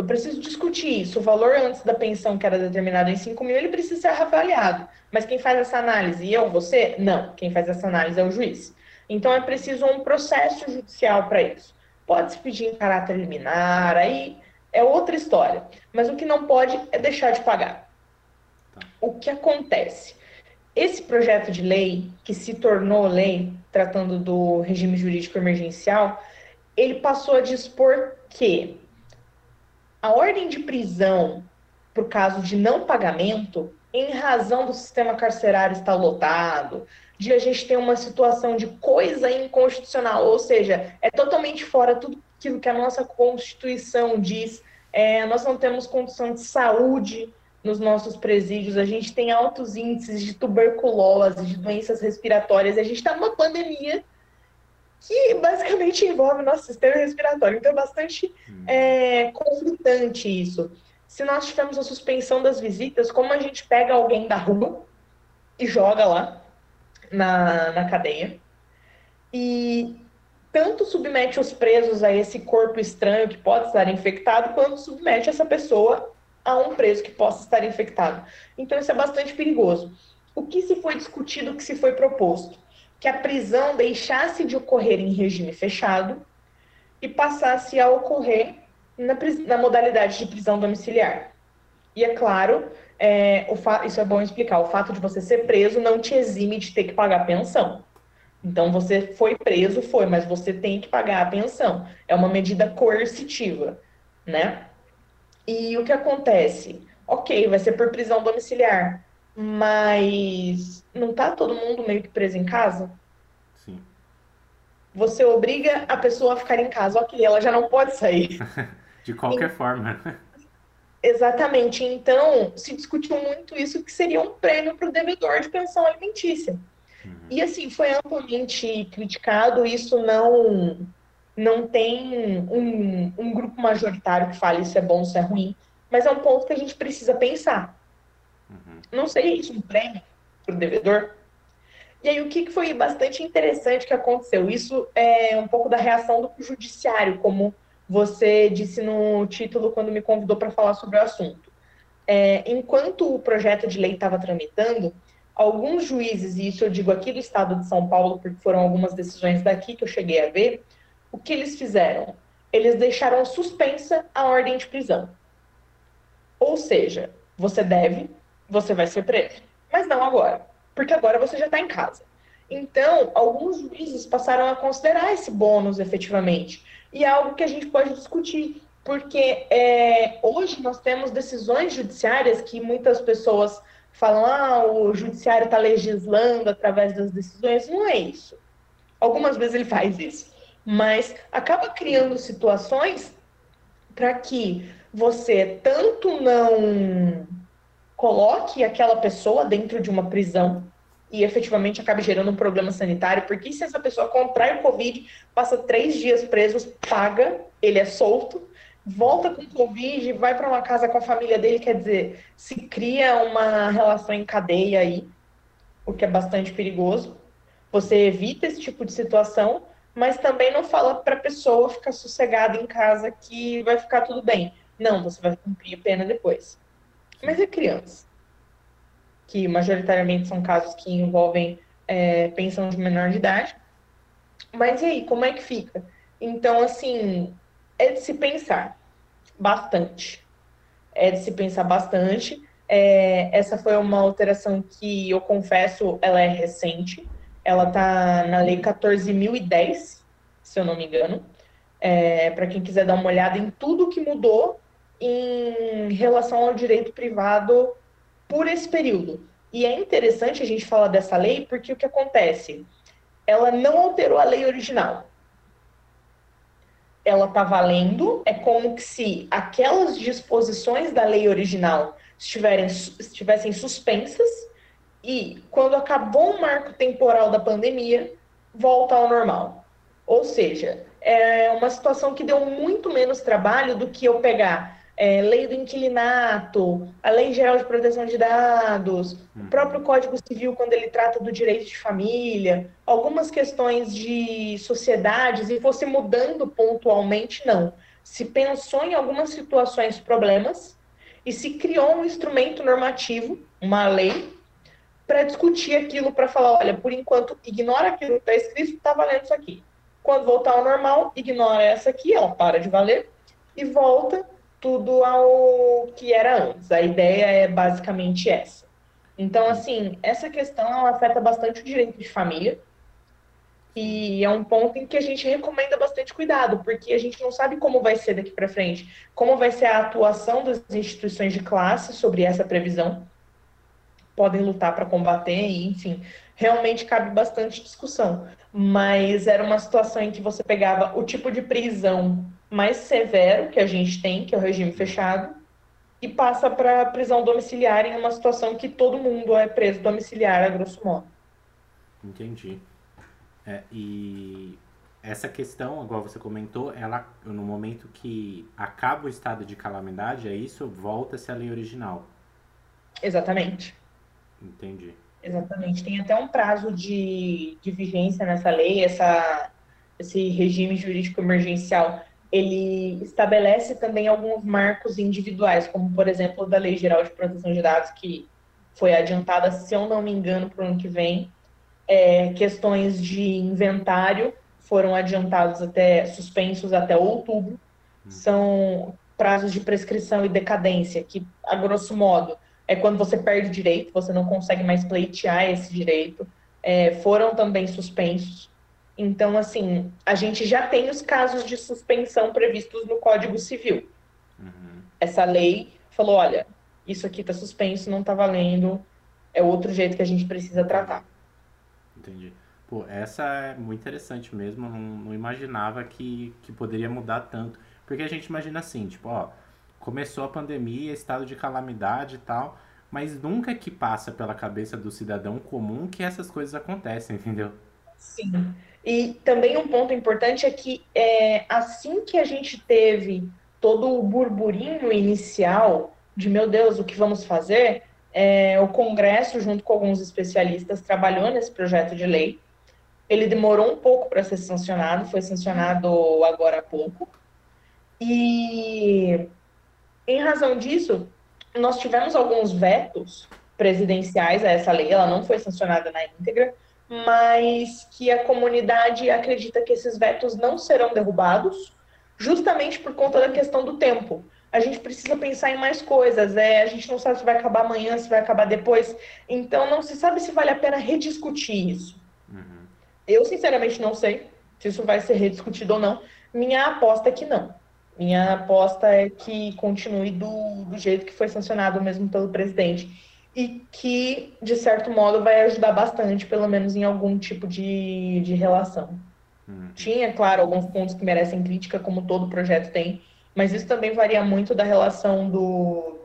eu preciso discutir isso. O valor antes da pensão, que era determinado em 5 mil, ele precisa ser avaliado. Mas quem faz essa análise? Eu, você? Não. Quem faz essa análise é o juiz. Então é preciso um processo judicial para isso. Pode se pedir em caráter liminar, aí é outra história. Mas o que não pode é deixar de pagar. Tá. O que acontece? Esse projeto de lei, que se tornou lei, tratando do regime jurídico emergencial, ele passou a dispor que a ordem de prisão por caso de não pagamento, em razão do sistema carcerário estar lotado, de a gente ter uma situação de coisa inconstitucional, ou seja, é totalmente fora tudo aquilo que a nossa Constituição diz. É, nós não temos condição de saúde nos nossos presídios, a gente tem altos índices de tuberculose, de doenças respiratórias, a gente está numa pandemia que basicamente envolve o nosso sistema respiratório. Então é bastante hum. é, conflitante isso. Se nós tivermos a suspensão das visitas, como a gente pega alguém da rua e joga lá na, na cadeia, e tanto submete os presos a esse corpo estranho que pode estar infectado, quanto submete essa pessoa a um preso que possa estar infectado. Então isso é bastante perigoso. O que se foi discutido, o que se foi proposto? que a prisão deixasse de ocorrer em regime fechado e passasse a ocorrer na, na modalidade de prisão domiciliar. E é claro, é, isso é bom explicar, o fato de você ser preso não te exime de ter que pagar pensão. Então você foi preso, foi, mas você tem que pagar a pensão. É uma medida coercitiva, né? E o que acontece? Ok, vai ser por prisão domiciliar, mas não tá todo mundo meio que preso em casa? Sim. Você obriga a pessoa a ficar em casa, ok, ela já não pode sair. De qualquer e... forma. Exatamente. Então, se discutiu muito isso, que seria um prêmio para o devedor de pensão alimentícia. Uhum. E, assim, foi amplamente criticado. Isso não não tem um, um grupo majoritário que fale isso é bom, isso é ruim. Mas é um ponto que a gente precisa pensar. Uhum. Não seria isso um prêmio para o devedor? E aí, o que foi bastante interessante que aconteceu? Isso é um pouco da reação do judiciário, como você disse no título quando me convidou para falar sobre o assunto. É, enquanto o projeto de lei estava tramitando, alguns juízes, e isso eu digo aqui do estado de São Paulo, porque foram algumas decisões daqui que eu cheguei a ver, o que eles fizeram? Eles deixaram suspensa a ordem de prisão. Ou seja, você deve, você vai ser preso. Mas não agora, porque agora você já está em casa. Então, alguns juízes passaram a considerar esse bônus efetivamente. E é algo que a gente pode discutir, porque é, hoje nós temos decisões judiciárias que muitas pessoas falam, ah, o judiciário está legislando através das decisões. Não é isso. Algumas vezes ele faz isso, mas acaba criando situações para que você tanto não coloque aquela pessoa dentro de uma prisão e efetivamente acabe gerando um problema sanitário, porque se essa pessoa contrai o Covid, passa três dias preso, paga, ele é solto, volta com Covid, vai para uma casa com a família dele, quer dizer, se cria uma relação em cadeia aí, o que é bastante perigoso. Você evita esse tipo de situação, mas também não fala para a pessoa ficar sossegada em casa que vai ficar tudo bem. Não, você vai cumprir a pena depois. Mas é criança, que majoritariamente são casos que envolvem é, pensão de menor de idade. Mas e aí, como é que fica? Então, assim, é de se pensar bastante. É de se pensar bastante. É, essa foi uma alteração que eu confesso, ela é recente. Ela está na Lei 14.010, se eu não me engano. É, Para quem quiser dar uma olhada em tudo que mudou em relação ao direito privado por esse período. E é interessante a gente falar dessa lei porque o que acontece? Ela não alterou a lei original ela está valendo, é como se aquelas disposições da lei original estiverem, estivessem suspensas e quando acabou o marco temporal da pandemia, volta ao normal. Ou seja, é uma situação que deu muito menos trabalho do que eu pegar é, lei do inquilinato, a lei geral de proteção de dados, o próprio Código Civil, quando ele trata do direito de família, algumas questões de sociedades, e fosse mudando pontualmente, não. Se pensou em algumas situações, problemas, e se criou um instrumento normativo, uma lei, para discutir aquilo, para falar, olha, por enquanto, ignora aquilo que está escrito, está valendo isso aqui. Quando voltar ao normal, ignora essa aqui, ela para de valer, e volta tudo ao que era antes. A ideia é basicamente essa. Então, assim, essa questão afeta bastante o direito de família. E é um ponto em que a gente recomenda bastante cuidado, porque a gente não sabe como vai ser daqui para frente, como vai ser a atuação das instituições de classe sobre essa previsão. Podem lutar para combater, enfim, realmente cabe bastante discussão. Mas era uma situação em que você pegava o tipo de prisão mais severo que a gente tem, que é o regime fechado, e passa para prisão domiciliar em uma situação que todo mundo é preso domiciliar, a grosso modo. Entendi. É, e essa questão, igual você comentou, ela no momento que acaba o estado de calamidade, é isso? Volta-se à lei original. Exatamente. Entendi. Exatamente. Tem até um prazo de, de vigência nessa lei, essa, esse regime jurídico emergencial ele estabelece também alguns marcos individuais, como, por exemplo, da Lei Geral de Proteção de Dados, que foi adiantada, se eu não me engano, para o ano que vem. É, questões de inventário foram adiantados até, suspensos até outubro. Hum. São prazos de prescrição e decadência, que, a grosso modo, é quando você perde o direito, você não consegue mais pleitear esse direito. É, foram também suspensos. Então, assim, a gente já tem os casos de suspensão previstos no Código Civil. Uhum. Essa lei falou: olha, isso aqui está suspenso, não está valendo, é outro jeito que a gente precisa tratar. Entendi. Pô, essa é muito interessante mesmo, não, não imaginava que, que poderia mudar tanto. Porque a gente imagina assim, tipo, ó, começou a pandemia, estado de calamidade e tal, mas nunca que passa pela cabeça do cidadão comum que essas coisas acontecem, entendeu? Sim. E também um ponto importante é que é, assim que a gente teve todo o burburinho inicial de meu Deus, o que vamos fazer, é, o Congresso, junto com alguns especialistas, trabalhou nesse projeto de lei. Ele demorou um pouco para ser sancionado, foi sancionado agora há pouco. E, em razão disso, nós tivemos alguns vetos presidenciais a essa lei, ela não foi sancionada na íntegra, mas que a comunidade acredita que esses vetos não serão derrubados, justamente por conta da questão do tempo. A gente precisa pensar em mais coisas, é, a gente não sabe se vai acabar amanhã, se vai acabar depois, então não se sabe se vale a pena rediscutir isso. Uhum. Eu, sinceramente, não sei se isso vai ser rediscutido ou não. Minha aposta é que não. Minha aposta é que continue do, do jeito que foi sancionado mesmo pelo presidente. E que, de certo modo, vai ajudar bastante, pelo menos em algum tipo de, de relação. Uhum. Tinha, claro, alguns pontos que merecem crítica, como todo projeto tem, mas isso também varia muito da relação do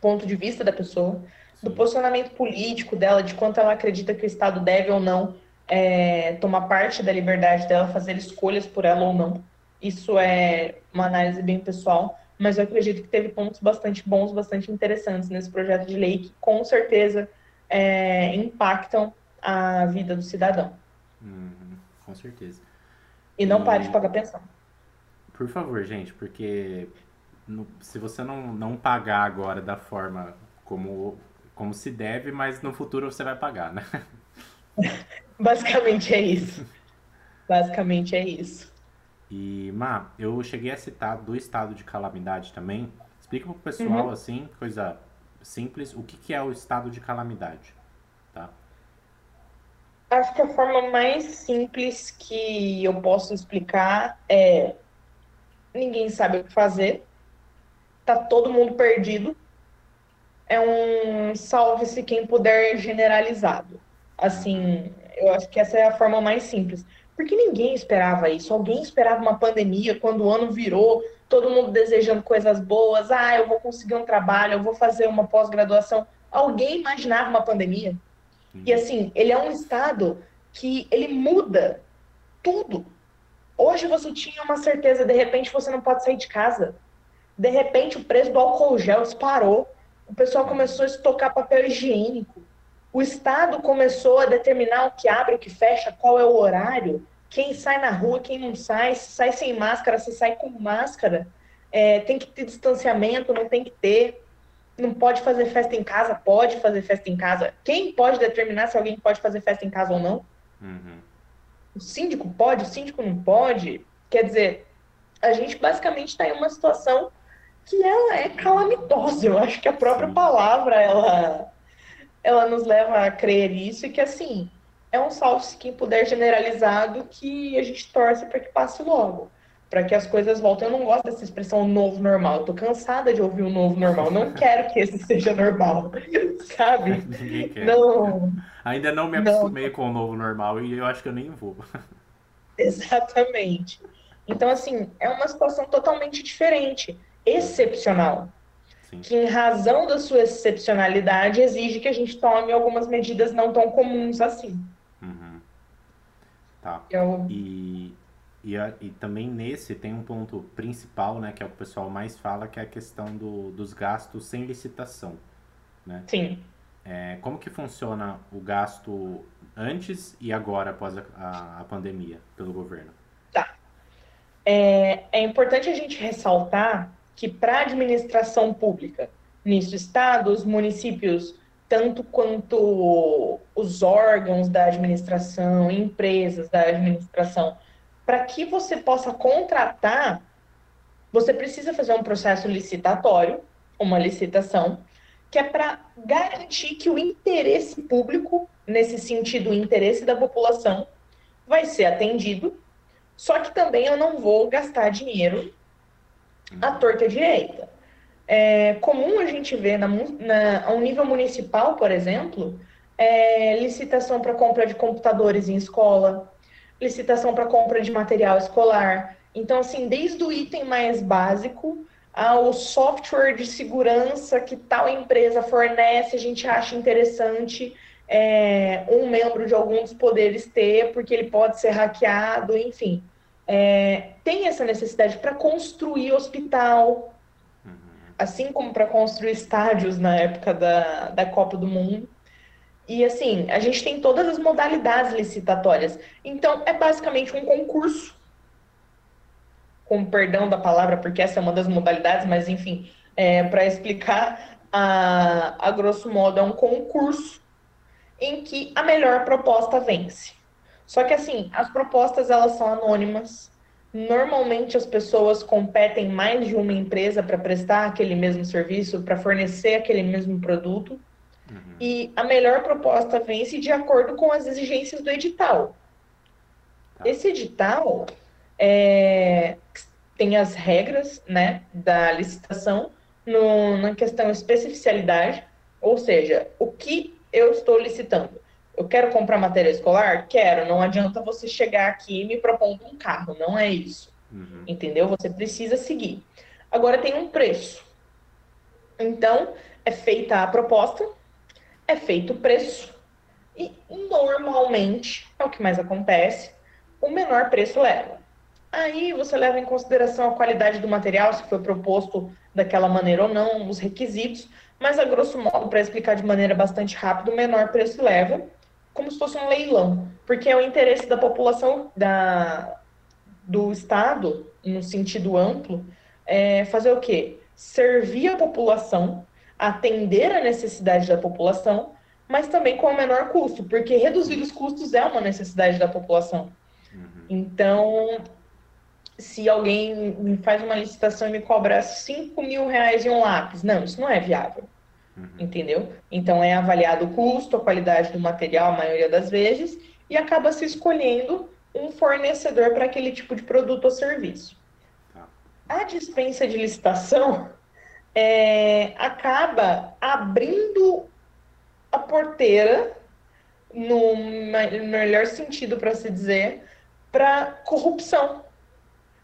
ponto de vista da pessoa, Sim. do posicionamento político dela, de quanto ela acredita que o Estado deve ou não é, tomar parte da liberdade dela, fazer escolhas por ela ou não. Isso é uma análise bem pessoal, mas eu acredito que teve pontos bastante bons, bastante interessantes nesse projeto de lei que com certeza é, impactam a vida do cidadão. Uhum, com certeza. E não e... pare de pagar pensão. Por favor, gente, porque no, se você não, não pagar agora da forma como, como se deve, mas no futuro você vai pagar, né? Basicamente é isso. Basicamente é isso. E, Má, eu cheguei a citar do estado de calamidade também. Explica pro pessoal, uhum. assim, coisa simples, o que, que é o estado de calamidade, tá? Acho que a forma mais simples que eu posso explicar é ninguém sabe o que fazer, tá todo mundo perdido. É um salve-se quem puder generalizado. Assim, eu acho que essa é a forma mais simples. Porque ninguém esperava isso. Alguém esperava uma pandemia quando o ano virou, todo mundo desejando coisas boas. Ah, eu vou conseguir um trabalho, eu vou fazer uma pós-graduação. Alguém imaginava uma pandemia? E assim, ele é um estado que ele muda tudo. Hoje você tinha uma certeza, de repente você não pode sair de casa. De repente o preço do álcool gel disparou. O pessoal começou a estocar papel higiênico. O Estado começou a determinar o que abre, o que fecha, qual é o horário, quem sai na rua, quem não sai, se sai sem máscara, se sai com máscara. É, tem que ter distanciamento, não tem que ter. Não pode fazer festa em casa, pode fazer festa em casa. Quem pode determinar se alguém pode fazer festa em casa ou não? Uhum. O síndico pode, o síndico não pode. Quer dizer, a gente basicamente está em uma situação que ela é calamitosa. Eu acho que a própria palavra ela ela nos leva a crer isso e que, assim, é um salve-se quem puder generalizado que a gente torce para que passe logo, para que as coisas voltem. Eu não gosto dessa expressão novo normal, eu tô cansada de ouvir o novo normal, não quero que esse seja normal, sabe? Não. Ainda não me acostumei não. com o novo normal e eu acho que eu nem vou. Exatamente. Então, assim, é uma situação totalmente diferente, excepcional que, em razão da sua excepcionalidade, exige que a gente tome algumas medidas não tão comuns assim. Uhum. Tá. Eu... E, e, e, também nesse tem um ponto principal, né, que é o que o pessoal mais fala, que é a questão do, dos gastos sem licitação. Né? Sim. É, como que funciona o gasto antes e agora, após a, a, a pandemia, pelo governo? Tá. É, é importante a gente ressaltar que para a administração pública, nisso estados, municípios, tanto quanto os órgãos da administração, empresas da administração, para que você possa contratar, você precisa fazer um processo licitatório, uma licitação, que é para garantir que o interesse público, nesse sentido, o interesse da população, vai ser atendido. Só que também eu não vou gastar dinheiro a torta direita. É comum a gente ver na, na, ao nível municipal, por exemplo, é, licitação para compra de computadores em escola, licitação para compra de material escolar. Então, assim, desde o item mais básico ao software de segurança que tal empresa fornece, a gente acha interessante é, um membro de algum dos poderes ter, porque ele pode ser hackeado, enfim é, tem essa necessidade para construir hospital, uhum. assim como para construir estádios na época da, da Copa do Mundo. E assim, a gente tem todas as modalidades licitatórias. Então, é basicamente um concurso, com perdão da palavra, porque essa é uma das modalidades, mas enfim, é, para explicar, a, a grosso modo, é um concurso em que a melhor proposta vence. Só que assim, as propostas elas são anônimas. Normalmente as pessoas competem mais de uma empresa para prestar aquele mesmo serviço, para fornecer aquele mesmo produto. Uhum. E a melhor proposta vence de acordo com as exigências do edital. Tá. Esse edital é, tem as regras né, da licitação no, na questão especificialidade, ou seja, o que eu estou licitando. Eu quero comprar matéria escolar? Quero. Não adianta você chegar aqui e me propondo um carro. Não é isso. Uhum. Entendeu? Você precisa seguir. Agora tem um preço. Então, é feita a proposta, é feito o preço. E normalmente, é o que mais acontece, o menor preço leva. Aí você leva em consideração a qualidade do material, se foi proposto daquela maneira ou não, os requisitos, mas a grosso modo, para explicar de maneira bastante rápida, o menor preço leva como se fosse um leilão, porque é o interesse da população da, do Estado, no sentido amplo, é fazer o quê? Servir a população, atender a necessidade da população, mas também com o menor custo, porque reduzir os custos é uma necessidade da população. Uhum. Então, se alguém me faz uma licitação e me cobra 5 mil reais em um lápis, não, isso não é viável. Uhum. Entendeu? Então é avaliado o custo, a qualidade do material, a maioria das vezes, e acaba se escolhendo um fornecedor para aquele tipo de produto ou serviço. Tá. A dispensa de licitação é, acaba abrindo a porteira, no melhor sentido para se dizer, para corrupção.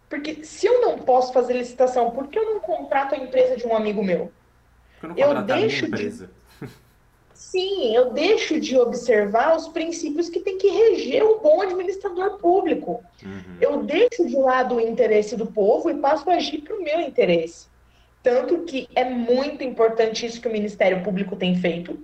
Porque se eu não posso fazer licitação, por que eu não contrato a empresa de um amigo meu? Eu, eu deixo de... Sim, eu deixo de observar os princípios que tem que reger o bom administrador público. Uhum. Eu deixo de lado o interesse do povo e passo a agir para o meu interesse. Tanto que é muito importante isso que o Ministério Público tem feito,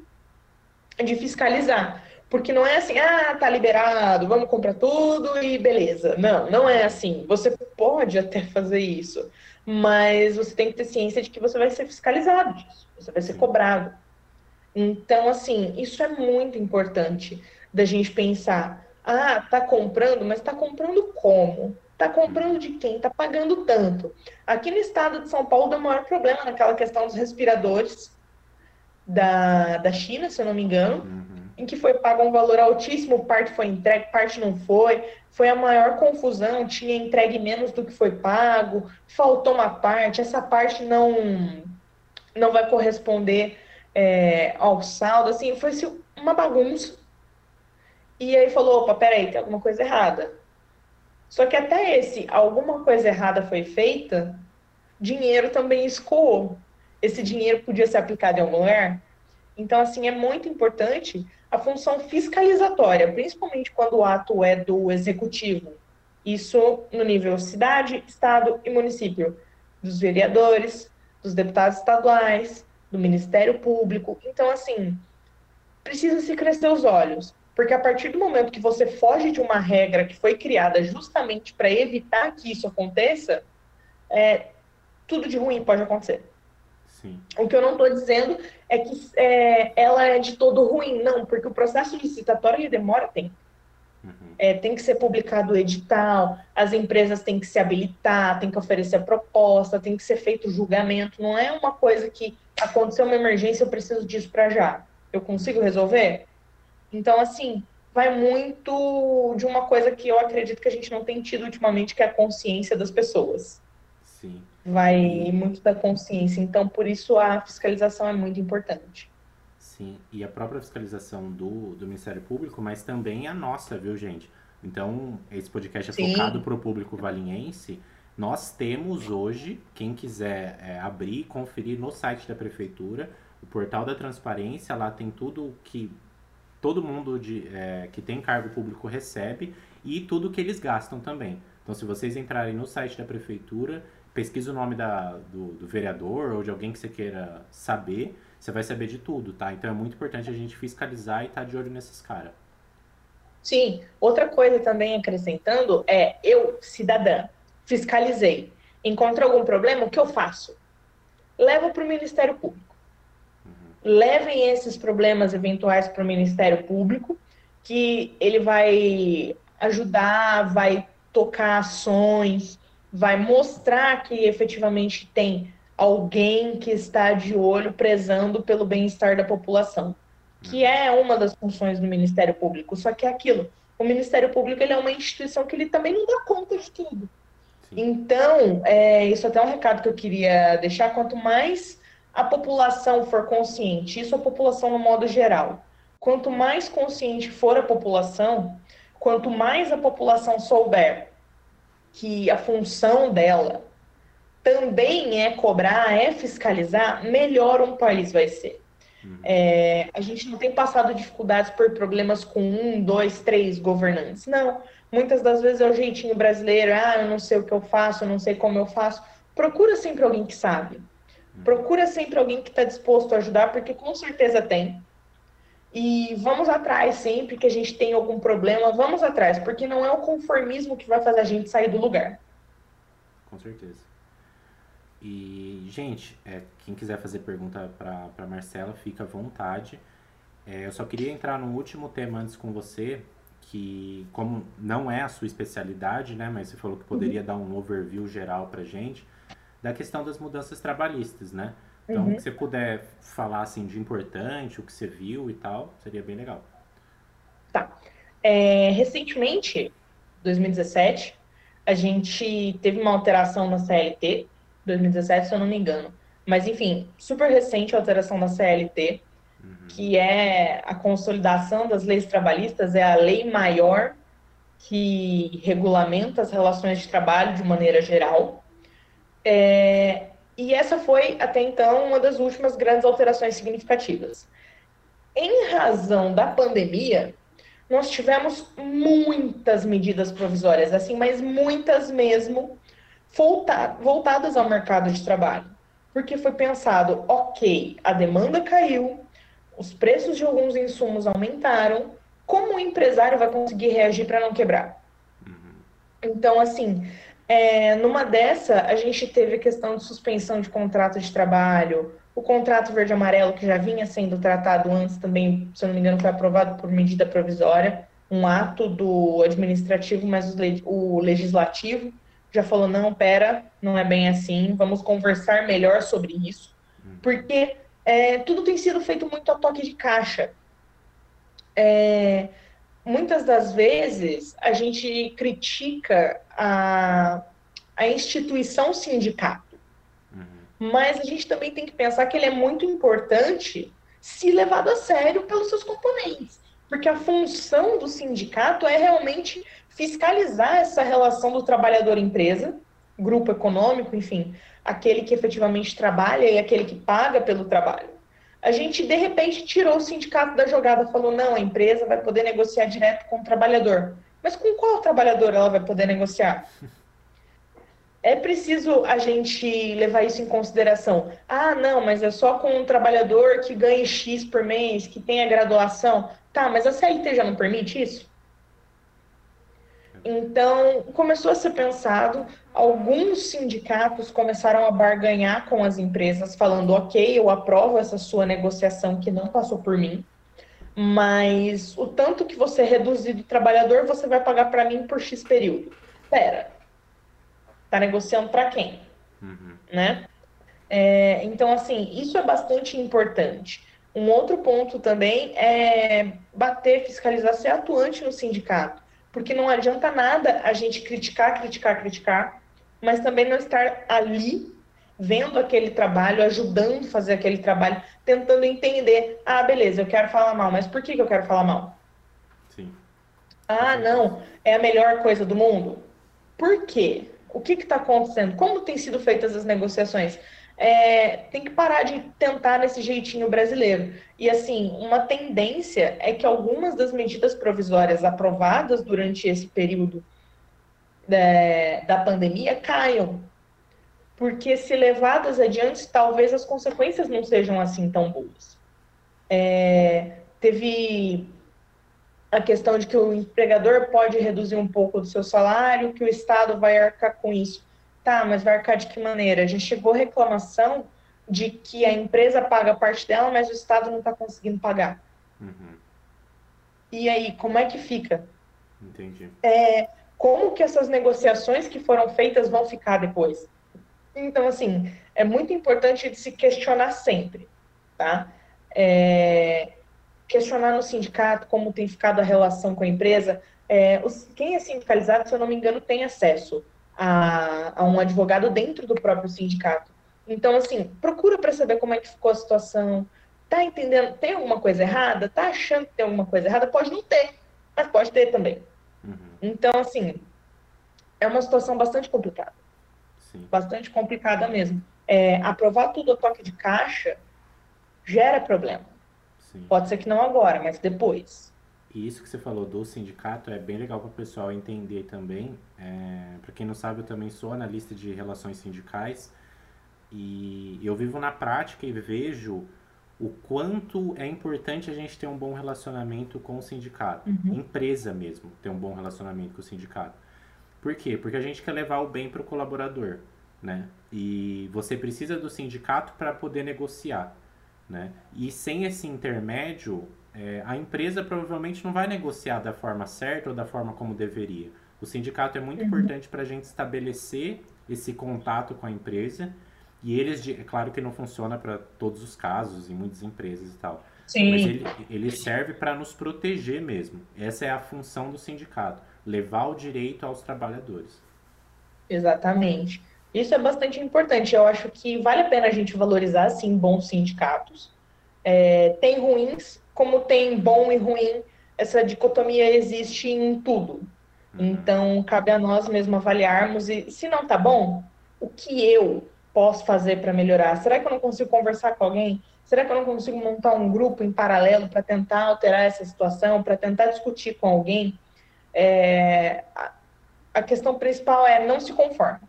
de fiscalizar. Porque não é assim, ah, tá liberado, vamos comprar tudo e beleza. Não, não é assim. Você pode até fazer isso, mas você tem que ter ciência de que você vai ser fiscalizado disso, você vai ser cobrado. Então, assim, isso é muito importante da gente pensar. Ah, tá comprando, mas tá comprando como? Tá comprando de quem? Tá pagando tanto. Aqui no estado de São Paulo, o maior problema naquela questão dos respiradores da, da China, se eu não me engano, uhum. Em que foi pago um valor altíssimo, parte foi entregue, parte não foi foi a maior confusão, tinha entregue menos do que foi pago, faltou uma parte, essa parte não não vai corresponder é, ao saldo, assim, foi uma bagunça. E aí falou, opa, peraí, tem alguma coisa errada. Só que até esse alguma coisa errada foi feita, dinheiro também escoou. Esse dinheiro podia ser aplicado em algum lugar? Então, assim, é muito importante a função fiscalizatória, principalmente quando o ato é do executivo. Isso no nível cidade, estado e município, dos vereadores, dos deputados estaduais, do Ministério Público. Então, assim, precisa se crescer os olhos, porque a partir do momento que você foge de uma regra que foi criada justamente para evitar que isso aconteça, é, tudo de ruim pode acontecer. Sim. O que eu não estou dizendo é que é, ela é de todo ruim, não, porque o processo licitatório demora tempo. Uhum. É, tem que ser publicado o edital, as empresas têm que se habilitar, tem que oferecer a proposta, tem que ser feito o julgamento. Não é uma coisa que aconteceu uma emergência, eu preciso disso para já. Eu consigo resolver? Então, assim, vai muito de uma coisa que eu acredito que a gente não tem tido ultimamente, que é a consciência das pessoas. Vai muito da consciência. Então, por isso a fiscalização é muito importante. Sim, e a própria fiscalização do, do Ministério Público, mas também a nossa, viu, gente? Então, esse podcast é Sim. focado para o público valinhense. Nós temos hoje, quem quiser é, abrir e conferir no site da Prefeitura, o portal da transparência, lá tem tudo que todo mundo de, é, que tem cargo público recebe e tudo que eles gastam também. Então, se vocês entrarem no site da Prefeitura, pesquisa o nome da, do, do, vereador ou de alguém que você queira saber, você vai saber de tudo, tá? Então é muito importante a gente fiscalizar e estar tá de olho nesses caras. Sim. Outra coisa também acrescentando é, eu, cidadã, fiscalizei. Encontro algum problema, o que eu faço? Levo para o Ministério Público. levem esses problemas eventuais para o Ministério Público, que ele vai ajudar, vai tocar ações, vai mostrar que efetivamente tem alguém que está de olho prezando pelo bem-estar da população, que é uma das funções do Ministério Público. Só que é aquilo, o Ministério Público ele é uma instituição que ele também não dá conta de tudo. Sim. Então, é, isso até é um recado que eu queria deixar, quanto mais a população for consciente, isso a população no modo geral, quanto mais consciente for a população, quanto mais a população souber que a função dela também é cobrar, é fiscalizar, melhor um país vai ser. Uhum. É, a gente não tem passado dificuldades por problemas com um, dois, três governantes. Não. Muitas das vezes é o jeitinho brasileiro, ah, eu não sei o que eu faço, eu não sei como eu faço. Procura sempre alguém que sabe. Uhum. Procura sempre alguém que está disposto a ajudar, porque com certeza tem. E vamos atrás sempre que a gente tem algum problema, vamos atrás, porque não é o conformismo que vai fazer a gente sair do lugar. Com certeza. E, gente, é, quem quiser fazer pergunta para Marcela, fica à vontade. É, eu só queria entrar no último tema antes com você, que como não é a sua especialidade, né, mas você falou que poderia uhum. dar um overview geral para gente, da questão das mudanças trabalhistas, né? Então, uhum. se você puder falar assim de importante, o que você viu e tal, seria bem legal. Tá. É, recentemente, 2017, a gente teve uma alteração na CLT, 2017, se eu não me engano. Mas, enfim, super recente a alteração da CLT, uhum. que é a consolidação das leis trabalhistas, é a lei maior que regulamenta as relações de trabalho de maneira geral. É, e essa foi, até então, uma das últimas grandes alterações significativas. Em razão da pandemia, nós tivemos muitas medidas provisórias, assim, mas muitas mesmo, voltadas ao mercado de trabalho. Porque foi pensado, ok, a demanda caiu, os preços de alguns insumos aumentaram, como o empresário vai conseguir reagir para não quebrar? Uhum. Então, assim, é, numa dessa, a gente teve a questão de suspensão de contrato de trabalho, o contrato verde-amarelo, que já vinha sendo tratado antes também, se eu não me engano, foi aprovado por medida provisória, um ato do administrativo, mas o legislativo já falou: não, pera, não é bem assim, vamos conversar melhor sobre isso, uhum. porque é, tudo tem sido feito muito a toque de caixa. É, muitas das vezes a gente critica a, a instituição sindicato, uhum. mas a gente também tem que pensar que ele é muito importante se levado a sério pelos seus componentes. Porque a função do sindicato é realmente fiscalizar essa relação do trabalhador-empresa, grupo econômico, enfim, aquele que efetivamente trabalha e aquele que paga pelo trabalho. A gente, de repente, tirou o sindicato da jogada, falou: não, a empresa vai poder negociar direto com o trabalhador. Mas com qual trabalhador ela vai poder negociar? É preciso a gente levar isso em consideração. Ah, não, mas é só com um trabalhador que ganhe X por mês, que tenha graduação. Tá, mas a CLT já não permite isso? Então, começou a ser pensado, alguns sindicatos começaram a barganhar com as empresas, falando: ok, eu aprovo essa sua negociação que não passou por mim, mas o tanto que você reduzir do trabalhador, você vai pagar para mim por X período. Pera, tá negociando para quem? Uhum. Né? É, então, assim, isso é bastante importante. Um outro ponto também é bater, fiscalizar, ser atuante no sindicato. Porque não adianta nada a gente criticar, criticar, criticar, mas também não estar ali vendo aquele trabalho, ajudando a fazer aquele trabalho, tentando entender. Ah, beleza, eu quero falar mal, mas por que, que eu quero falar mal? Sim. Ah, não, é a melhor coisa do mundo. Por quê? O que está acontecendo? Como têm sido feitas as negociações? é, tem que parar de tentar nesse jeitinho brasileiro. E assim, uma tendência é que algumas das medidas provisórias aprovadas durante esse período da, é, da pandemia caiam. Porque se levadas adiante, talvez as consequências não sejam assim tão boas. É, teve a questão de que o empregador pode reduzir um pouco do seu salário, que o Estado vai arcar com isso. Tá, mas vai arcar de que maneira? A gente chegou reclamação de que a empresa paga parte dela, mas o Estado não está conseguindo pagar. Uhum. E aí, como é que fica? Entendi. É, como que essas negociações que foram feitas vão ficar depois? Então, assim, é muito importante de se questionar sempre, tá? É, questionar no sindicato como tem ficado a relação com a empresa. É, os, quem é sindicalizado, se eu não me engano, tem acesso a, a um advogado dentro do próprio sindicato. Então, assim, procura para saber como é que ficou a situação. Tá entendendo? Tem alguma coisa errada? Tá achando que tem alguma coisa errada? Pode não ter, mas pode ter também. Então, assim, é uma situação bastante complicada. Sim. Bastante complicada mesmo. É, aprovar tudo a toque de caixa gera problema. Sim. Pode ser que não agora, mas depois. E isso que você falou do sindicato é bem legal para o pessoal entender também. É, para quem não sabe, eu também sou analista de relações sindicais e eu vivo na prática e vejo o quanto é importante a gente ter um bom relacionamento com o sindicato, uhum. empresa mesmo, ter um bom relacionamento com o sindicato. Por quê? Porque a gente quer levar o bem para o colaborador, né? E você precisa do sindicato para poder negociar, né? E sem esse intermédio, é, a empresa provavelmente não vai negociar da forma certa ou da forma como deveria. O sindicato é muito uhum. importante para a gente estabelecer esse contato com a empresa e eles, é claro que não funciona para todos os casos, em muitas empresas e tal. Sim. Mas ele, ele serve para nos proteger mesmo. Essa é a função do sindicato, levar o direito aos trabalhadores. Exatamente. Isso é bastante importante. Eu acho que vale a pena a gente valorizar, sim, bons sindicatos. É, tem ruins, como tem bom e ruim. Essa dicotomia existe em tudo. Uhum. Então, cabe a nós mesmo avaliarmos. E se não tá bom, o que eu posso fazer para melhorar? Será que eu não consigo conversar com alguém? Será que eu não consigo montar um grupo em paralelo para tentar alterar essa situação, para tentar discutir com alguém? É, a, questão principal é não se conforme.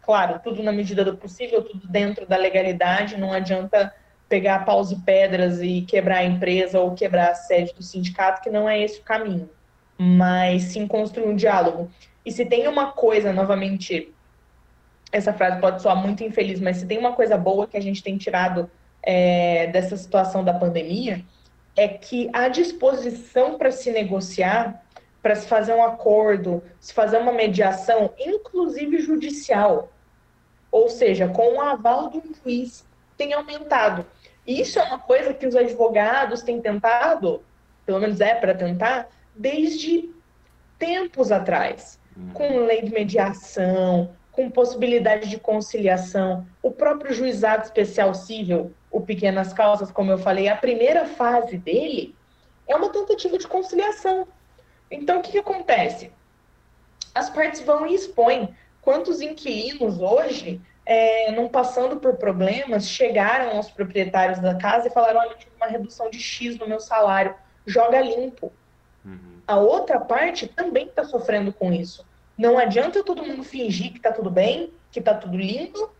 Claro, tudo na medida do possível, tudo dentro da legalidade, não adianta pegar paus e pedras e quebrar a empresa ou quebrar a sede do sindicato, que não é esse o caminho. Mas sim construir um diálogo. E se tem uma coisa, novamente, essa frase pode soar muito infeliz, mas se tem uma coisa boa que a gente tem tirado é, dessa situação da pandemia, é que a disposição para se negociar, para se fazer um acordo, se fazer uma mediação, inclusive judicial, ou seja, com o aval do juiz, tem aumentado. Isso é uma coisa que os advogados têm tentado, pelo menos é para tentar, desde tempos atrás, com lei de mediação, com possibilidade de conciliação. O próprio juizado especial civil, o Pequenas Causas, como eu falei, a primeira fase dele é uma tentativa de conciliação. Então, o que, que acontece? As partes vão e expõem quantos inquilinos hoje, é, não passando por problemas, chegaram aos proprietários da casa e falaram: olha, eu tive uma redução de X no meu salário, joga limpo. Uhum. A outra parte também está sofrendo com isso. Não adianta todo mundo fingir que tá tudo bem, que tá tudo lindo,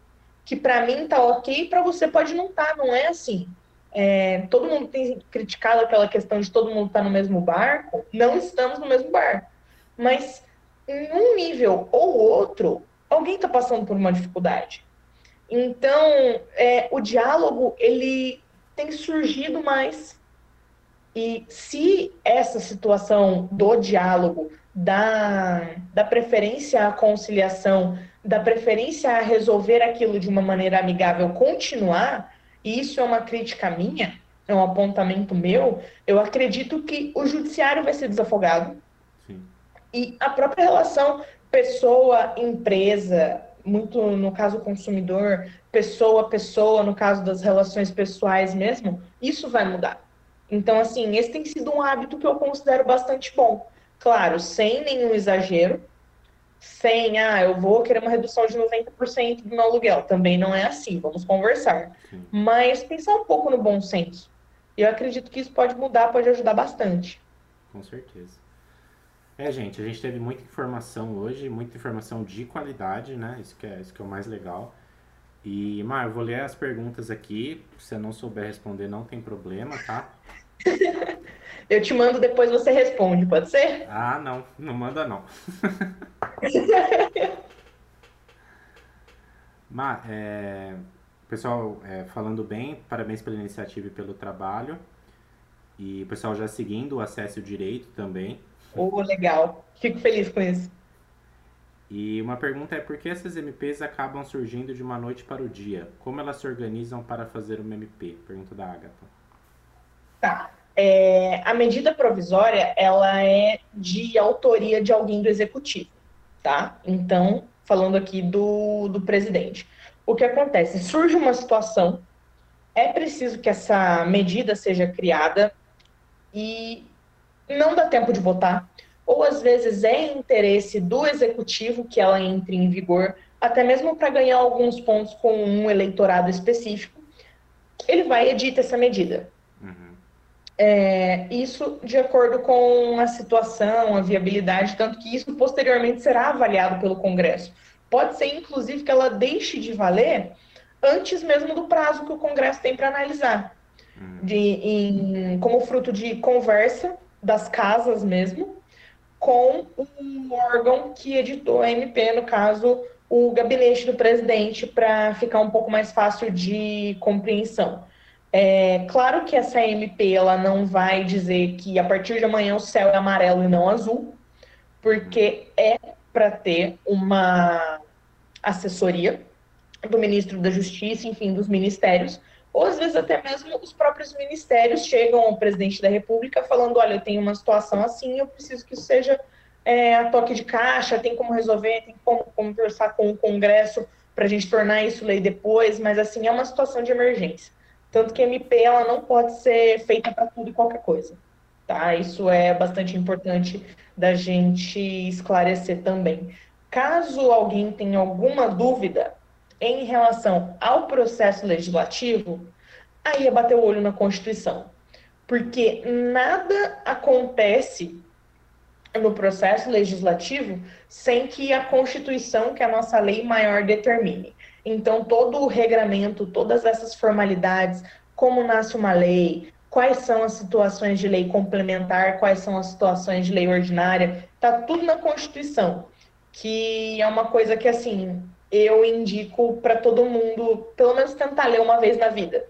que para mim tá ok, para você pode não tá, não é assim. É, todo mundo tem criticado aquela questão de todo mundo tá no mesmo barco, não estamos no mesmo barco. Mas em um nível ou outro, alguém está passando por uma dificuldade. Então, é, o diálogo ele tem surgido mais. E se essa situação do diálogo da, da preferência à conciliação, da preferência a resolver aquilo de uma maneira amigável continuar, e isso é uma crítica minha, é um apontamento meu, eu acredito que o judiciário vai ser desafogado. Sim. E a própria relação pessoa-empresa, muito no caso consumidor, pessoa-pessoa, no caso das relações pessoais mesmo, isso vai mudar. Então, assim, esse tem sido um hábito que eu considero bastante bom. Claro, sem nenhum exagero, sem, ah, eu vou querer uma redução de 90% do meu aluguel. Também não é assim, vamos conversar. Sim. Mas pensar um pouco no bom senso. Eu acredito que isso pode mudar, pode ajudar bastante. Com certeza. É, gente, a gente teve muita informação hoje, muita informação de qualidade, né? Isso que é, isso que é o mais legal. E, Mar, eu vou ler as perguntas aqui. Se você não souber responder, não tem problema, tá? Eu te mando depois você responde, pode ser? Ah, não, não manda não. Mas, é, pessoal é, falando bem, parabéns pela iniciativa e pelo trabalho. E o pessoal já seguindo o Acesse o Direito também. Oh, legal. Fico feliz com isso. E uma pergunta é por que essas MPs acabam surgindo de uma noite para o dia? Como elas se organizam para fazer uma MP? Pergunta da Agatha. Tá. É, a medida provisória, ela é de autoria de alguém do executivo, tá? Então, falando aqui do, do presidente. O que acontece? Surge uma situação, é preciso que essa medida seja criada e não dá tempo de votar, ou às vezes é interesse do executivo que ela entre em vigor, até mesmo para ganhar alguns pontos com um eleitorado específico, ele vai editar essa medida. É, isso de acordo com a situação, a viabilidade, tanto que isso posteriormente será avaliado pelo Congresso. Pode ser, inclusive, que ela deixe de valer antes mesmo do prazo que o Congresso tem para analisar, uhum. de, em, como fruto de conversa das casas mesmo, com o órgão que editou a MP, no caso, o gabinete do presidente, para ficar um pouco mais fácil de compreensão. É claro que essa MP ela não vai dizer que a partir de amanhã o céu é amarelo e não azul, porque é para ter uma assessoria do ministro da Justiça, enfim, dos ministérios, ou às vezes até mesmo os próprios ministérios chegam ao presidente da República falando: olha, eu tenho uma situação assim, eu preciso que isso seja é, a toque de caixa, tem como resolver, tem como conversar com o Congresso para a gente tornar isso lei depois, mas assim, é uma situação de emergência. Tanto que a MP ela não pode ser feita para tudo e qualquer coisa. Tá? Isso é bastante importante da gente esclarecer também. Caso alguém tenha alguma dúvida, em relação ao processo legislativo, aí é bater o olho na Constituição. Porque nada acontece no processo legislativo sem que a Constituição, que é a nossa lei maior, determine. Então, todo o regramento, todas essas formalidades, como nasce uma lei, quais são as situações de lei complementar, quais são as situações de lei ordinária, tá tudo na Constituição, que é uma coisa que, assim, eu indico para todo mundo, pelo menos tentar ler uma vez na vida,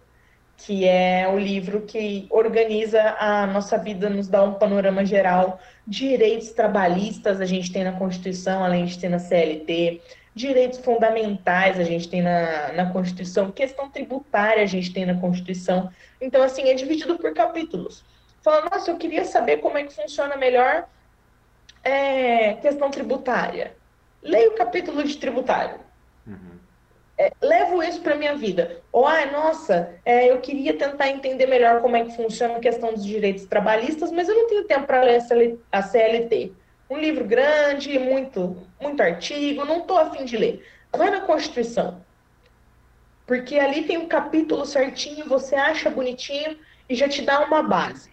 que é o livro que organiza a nossa vida, nos dá um panorama geral. Direitos trabalhistas a gente tem na Constituição, além de ter na CLT. Direitos fundamentais a gente tem na, na Constituição. Questão tributária a gente tem na Constituição. Então, assim, é dividido por capítulos. Fala, nossa, eu queria saber como é que funciona melhor é, questão tributária. Leia o capítulo de tributário Uhum. É, levo isso para minha vida. Ou, ai, nossa, é, eu queria tentar entender melhor como é que funciona a questão dos direitos trabalhistas, mas eu não tenho tempo para ler a CLT. Um livro grande, muito, muito artigo, não estou afim de ler. Vai na Constituição. Porque ali tem um capítulo certinho, você acha bonitinho e já te dá uma base.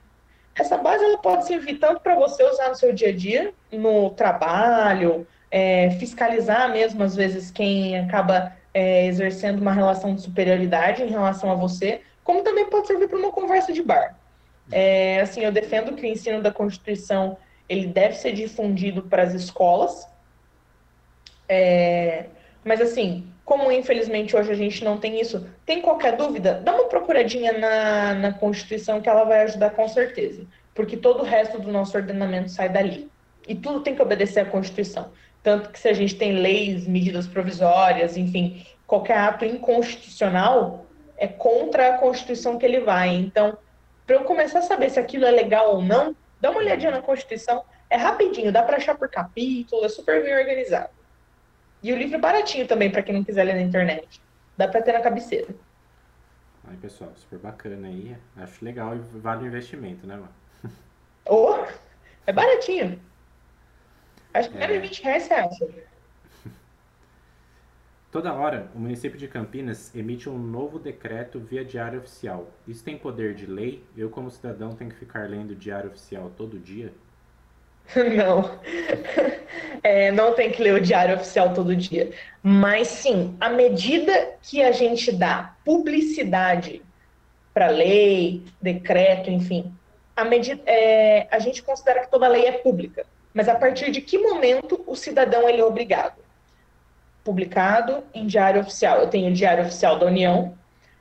Essa base ela pode servir tanto para você usar no seu dia a dia, no trabalho, é, fiscalizar mesmo, às vezes, quem acaba é, exercendo uma relação de superioridade em relação a você, como também pode servir para uma conversa de bar. É, assim, eu defendo que o ensino da Constituição ele deve ser difundido para as escolas, é, mas assim, como infelizmente hoje a gente não tem isso, tem qualquer dúvida, dá uma procuradinha na, na Constituição que ela vai ajudar com certeza, porque todo o resto do nosso ordenamento sai dali. E tudo tem que obedecer à Constituição. Tanto que se a gente tem leis, medidas provisórias, enfim, qualquer ato inconstitucional, é contra a Constituição que ele vai. Então, para eu começar a saber se aquilo é legal ou não, dá uma olhadinha na Constituição. É rapidinho, dá para achar por capítulo, é super bem organizado. E o livro é baratinho também, para quem não quiser ler na internet. Dá para ter na cabeceira. Aí, pessoal, super bacana aí. Acho legal e vale o investimento, né, mano? Oh, é baratinho. Acho que menos de 20 reais você acha. Toda hora, o município de Campinas emite um novo decreto via diário oficial. Isso tem poder de lei? Eu, como cidadão, tenho que ficar lendo diário oficial todo dia? Não. É, não tem que ler o diário oficial todo dia. Mas sim, à medida que a gente dá publicidade para lei, decreto, enfim, a, medida, é, a gente considera que toda lei é pública. Mas a partir de que momento o cidadão ele é obrigado? Publicado em diário oficial. Eu tenho o diário oficial da União,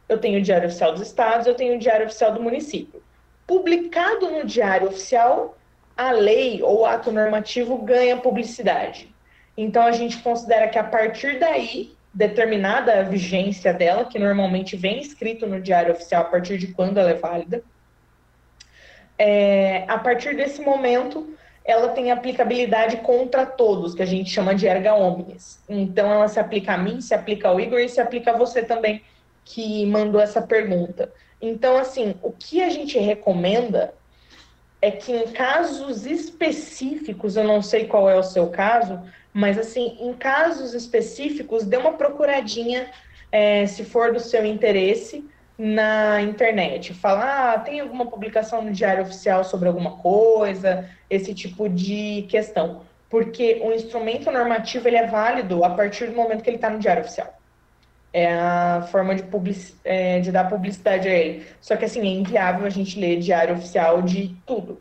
eu tenho o diário oficial dos estados, eu tenho o diário oficial do município. Publicado no diário oficial, a lei ou ato normativo ganha publicidade. Então a gente considera que a partir daí, determinada a vigência dela, que normalmente vem escrito no diário oficial a partir de quando ela é válida, é, a partir desse momento ela tem aplicabilidade contra todos, que a gente chama de erga omnes. Então ela se aplica a mim, se aplica ao Igor e se aplica a você também, que mandou essa pergunta. Então, assim, o que a gente recomenda é que em casos específicos, eu não sei qual é o seu caso, mas assim, em casos específicos, dê uma procuradinha, é, se for do seu interesse, na internet. Falar, ah, tem alguma publicação no Diário Oficial sobre alguma coisa, esse tipo de questão. Porque o instrumento normativo ele é válido a partir do momento que ele está no Diário Oficial é a forma de, public, é, de dar publicidade a ele. Só que assim, é inviável a gente ler diário oficial de tudo.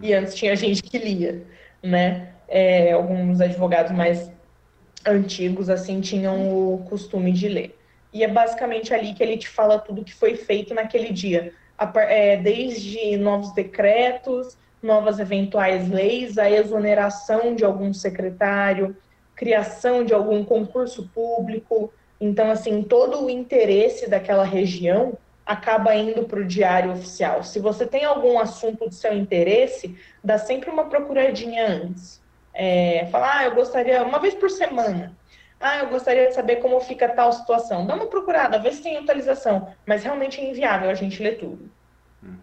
E antes tinha gente que lia, né? É, alguns advogados mais antigos, assim, tinham o costume de ler. E é basicamente ali que ele te fala tudo que foi feito naquele dia. É, desde novos decretos, novas eventuais leis, a exoneração de algum secretário, criação de algum concurso público, então, assim, todo o interesse daquela região acaba indo para o diário oficial. Se você tem algum assunto de seu interesse, dá sempre uma procuradinha antes. É, falar, ah, eu gostaria, uma vez por semana, ah, eu gostaria de saber como fica tal situação. Dá uma procurada, vê se tem atualização. Mas realmente é inviável a gente ler tudo. Uhum.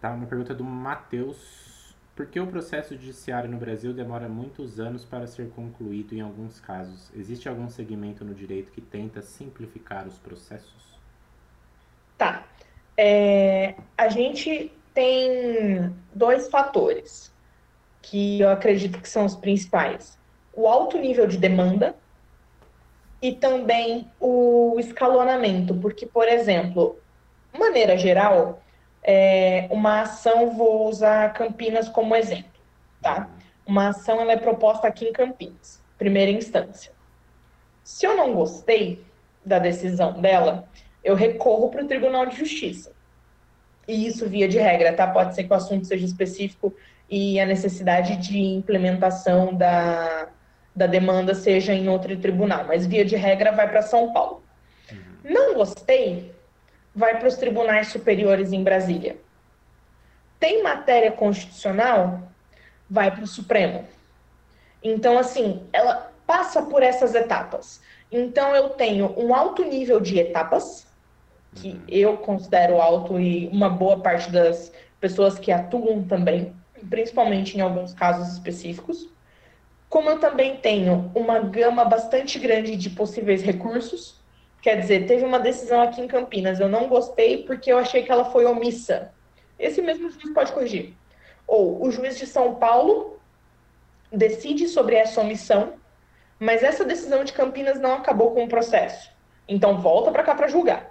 Tá, uma pergunta do Matheus por que o processo judiciário no Brasil demora muitos anos para ser concluído em alguns casos? Existe algum segmento no direito que tenta simplificar os processos? Tá. É, a gente tem dois fatores que eu acredito que são os principais: o alto nível de demanda e também o escalonamento, porque, por exemplo, maneira geral, é, uma ação, vou usar Campinas como exemplo, tá? Uma ação ela é proposta aqui em Campinas, primeira instância. Se eu não gostei da decisão dela, eu recorro para o Tribunal de Justiça. E isso via de regra, tá? Pode ser que o assunto seja específico e a necessidade de implementação da, da demanda seja em outro tribunal, mas via de regra vai para São Paulo. Uhum. Não gostei, vai para os tribunais superiores em Brasília. Tem matéria constitucional, vai para o Supremo. Então, assim, ela passa por essas etapas. Então, eu tenho um alto nível de etapas, que uhum. eu considero alto e uma boa parte das pessoas que atuam também, principalmente em alguns casos específicos. Como eu também tenho uma gama bastante grande de possíveis recursos, Quer dizer, teve uma decisão aqui em Campinas, eu não gostei porque eu achei que ela foi omissa. Esse mesmo juiz pode corrigir. Ou o juiz de São Paulo decide sobre essa omissão, mas essa decisão de Campinas não acabou com o processo. Então volta para cá para julgar.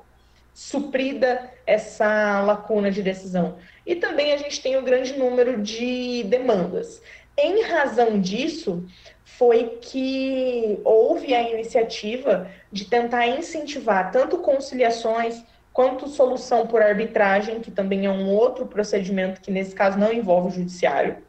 Suprida essa lacuna de decisão. E também a gente tem o um grande número de demandas. Em razão disso, foi que houve a iniciativa de tentar incentivar tanto conciliações quanto solução por arbitragem, que também é um outro procedimento que nesse caso não envolve o judiciário,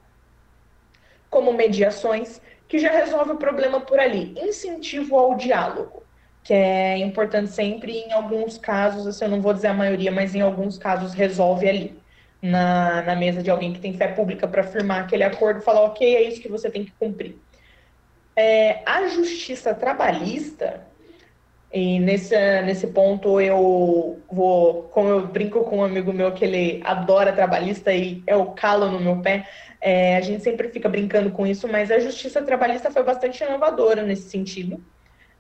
como mediações, que já resolve o problema por ali. Incentivo ao diálogo, que é importante sempre em alguns casos, assim, eu não vou dizer a maioria, mas em alguns casos resolve ali. Na, na mesa de alguém que tem fé pública para firmar aquele acordo, falar, ok, é isso que você tem que cumprir. É, a justiça trabalhista, e nesse, nesse ponto eu vou, como eu brinco com um amigo meu que ele adora trabalhista e é o calo no meu pé, é, a gente sempre fica brincando com isso, mas a justiça trabalhista foi bastante inovadora nesse sentido.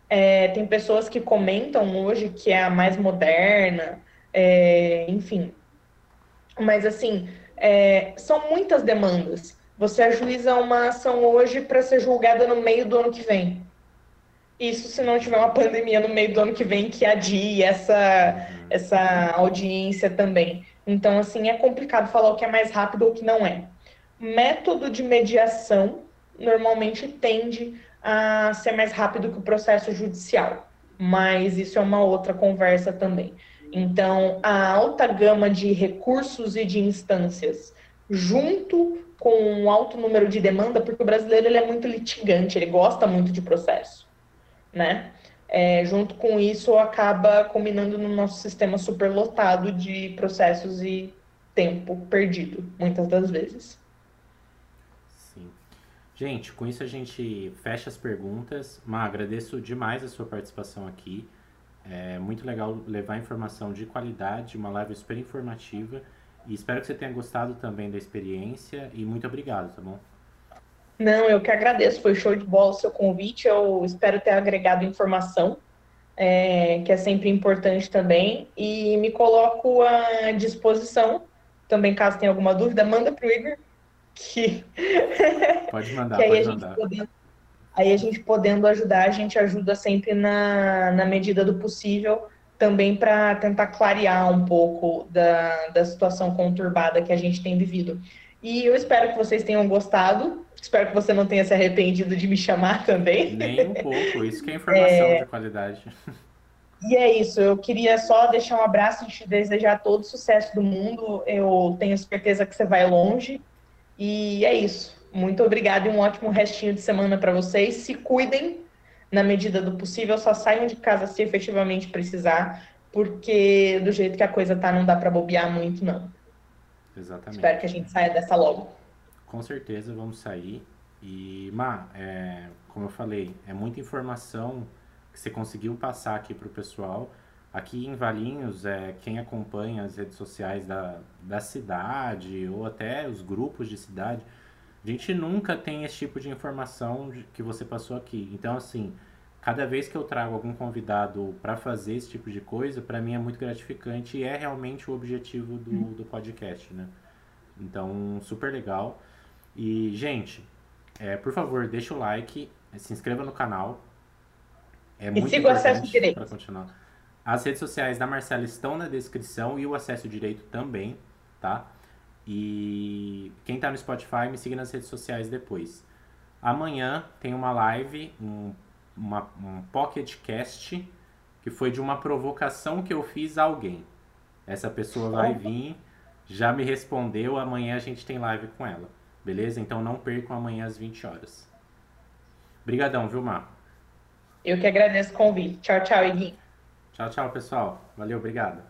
É, tem pessoas que comentam hoje que é a mais moderna, é, enfim. Mas assim, é, são muitas demandas. Você ajuiza uma ação hoje para ser julgada no meio do ano que vem. Isso se não tiver uma pandemia no meio do ano que vem que adie essa, essa audiência também. Então, assim, é complicado falar o que é mais rápido ou o que não é. Método de mediação normalmente tende a ser mais rápido que o processo judicial. Mas isso é uma outra conversa também. Então, a alta gama de recursos e de instâncias, junto com um alto número de demanda, porque o brasileiro ele é muito litigante, ele gosta muito de processo, né? É, junto com isso, acaba combinando no nosso sistema superlotado de processos e tempo perdido, muitas das vezes. Sim. Gente, com isso a gente fecha as perguntas. Má, agradeço demais a sua participação aqui. É muito legal levar informação de qualidade, uma live super informativa. E espero que você tenha gostado também da experiência e muito obrigado, tá bom? Não, eu que agradeço. Foi show de bola o seu convite. Eu espero ter agregado informação, é, que é sempre importante também. E me coloco à disposição. Também, caso tenha alguma dúvida, manda para o Igor. Que... Pode mandar, que pode mandar. Podendo, aí a gente podendo ajudar, a gente ajuda sempre na, na medida do possível também para tentar clarear um pouco da, da situação conturbada que a gente tem vivido. E eu espero que vocês tenham gostado. Espero que você não tenha se arrependido de me chamar também. Nem um pouco. Isso que é informação é... de qualidade. E é isso. Eu queria só deixar um abraço e te desejar todo o sucesso do mundo. Eu tenho certeza que você vai longe. E é isso. Muito obrigada e um ótimo restinho de semana para vocês. Se cuidem na medida do possível, só saiam de casa se efetivamente precisar, porque do jeito que a coisa tá, não dá para bobear muito, não. Exatamente. Espero que a gente saia dessa logo. Com certeza vamos sair. E, Má, é, como eu falei, é muita informação que você conseguiu passar aqui para o pessoal. Aqui em Valinhos, é, quem acompanha as redes sociais da, da cidade ou até os grupos de cidade, a gente nunca tem esse tipo de informação que você passou aqui. Então, assim, cada vez que eu trago algum convidado para fazer esse tipo de coisa, para mim é muito gratificante e é realmente o objetivo do, uhum. do podcast, né? Então, super legal. E, gente, é, por favor, deixa o like, se inscreva no canal. É e muito siga direito. Para continuar. As redes sociais da Marcela estão na descrição e o acesso direito também, tá? E quem está no Spotify, me siga nas redes sociais depois. Amanhã tem uma live, um, uma, um Pocket Cast, que foi de uma provocação que eu fiz a alguém. Essa pessoa vai vir, já me respondeu, amanhã a gente tem live com ela. Beleza? Então não percam amanhã às 20 horas. Obrigadão, viu, Mar? Eu que agradeço o convite. Tchau, tchau, Iguinho. Tchau, tchau, pessoal. Valeu, obrigado.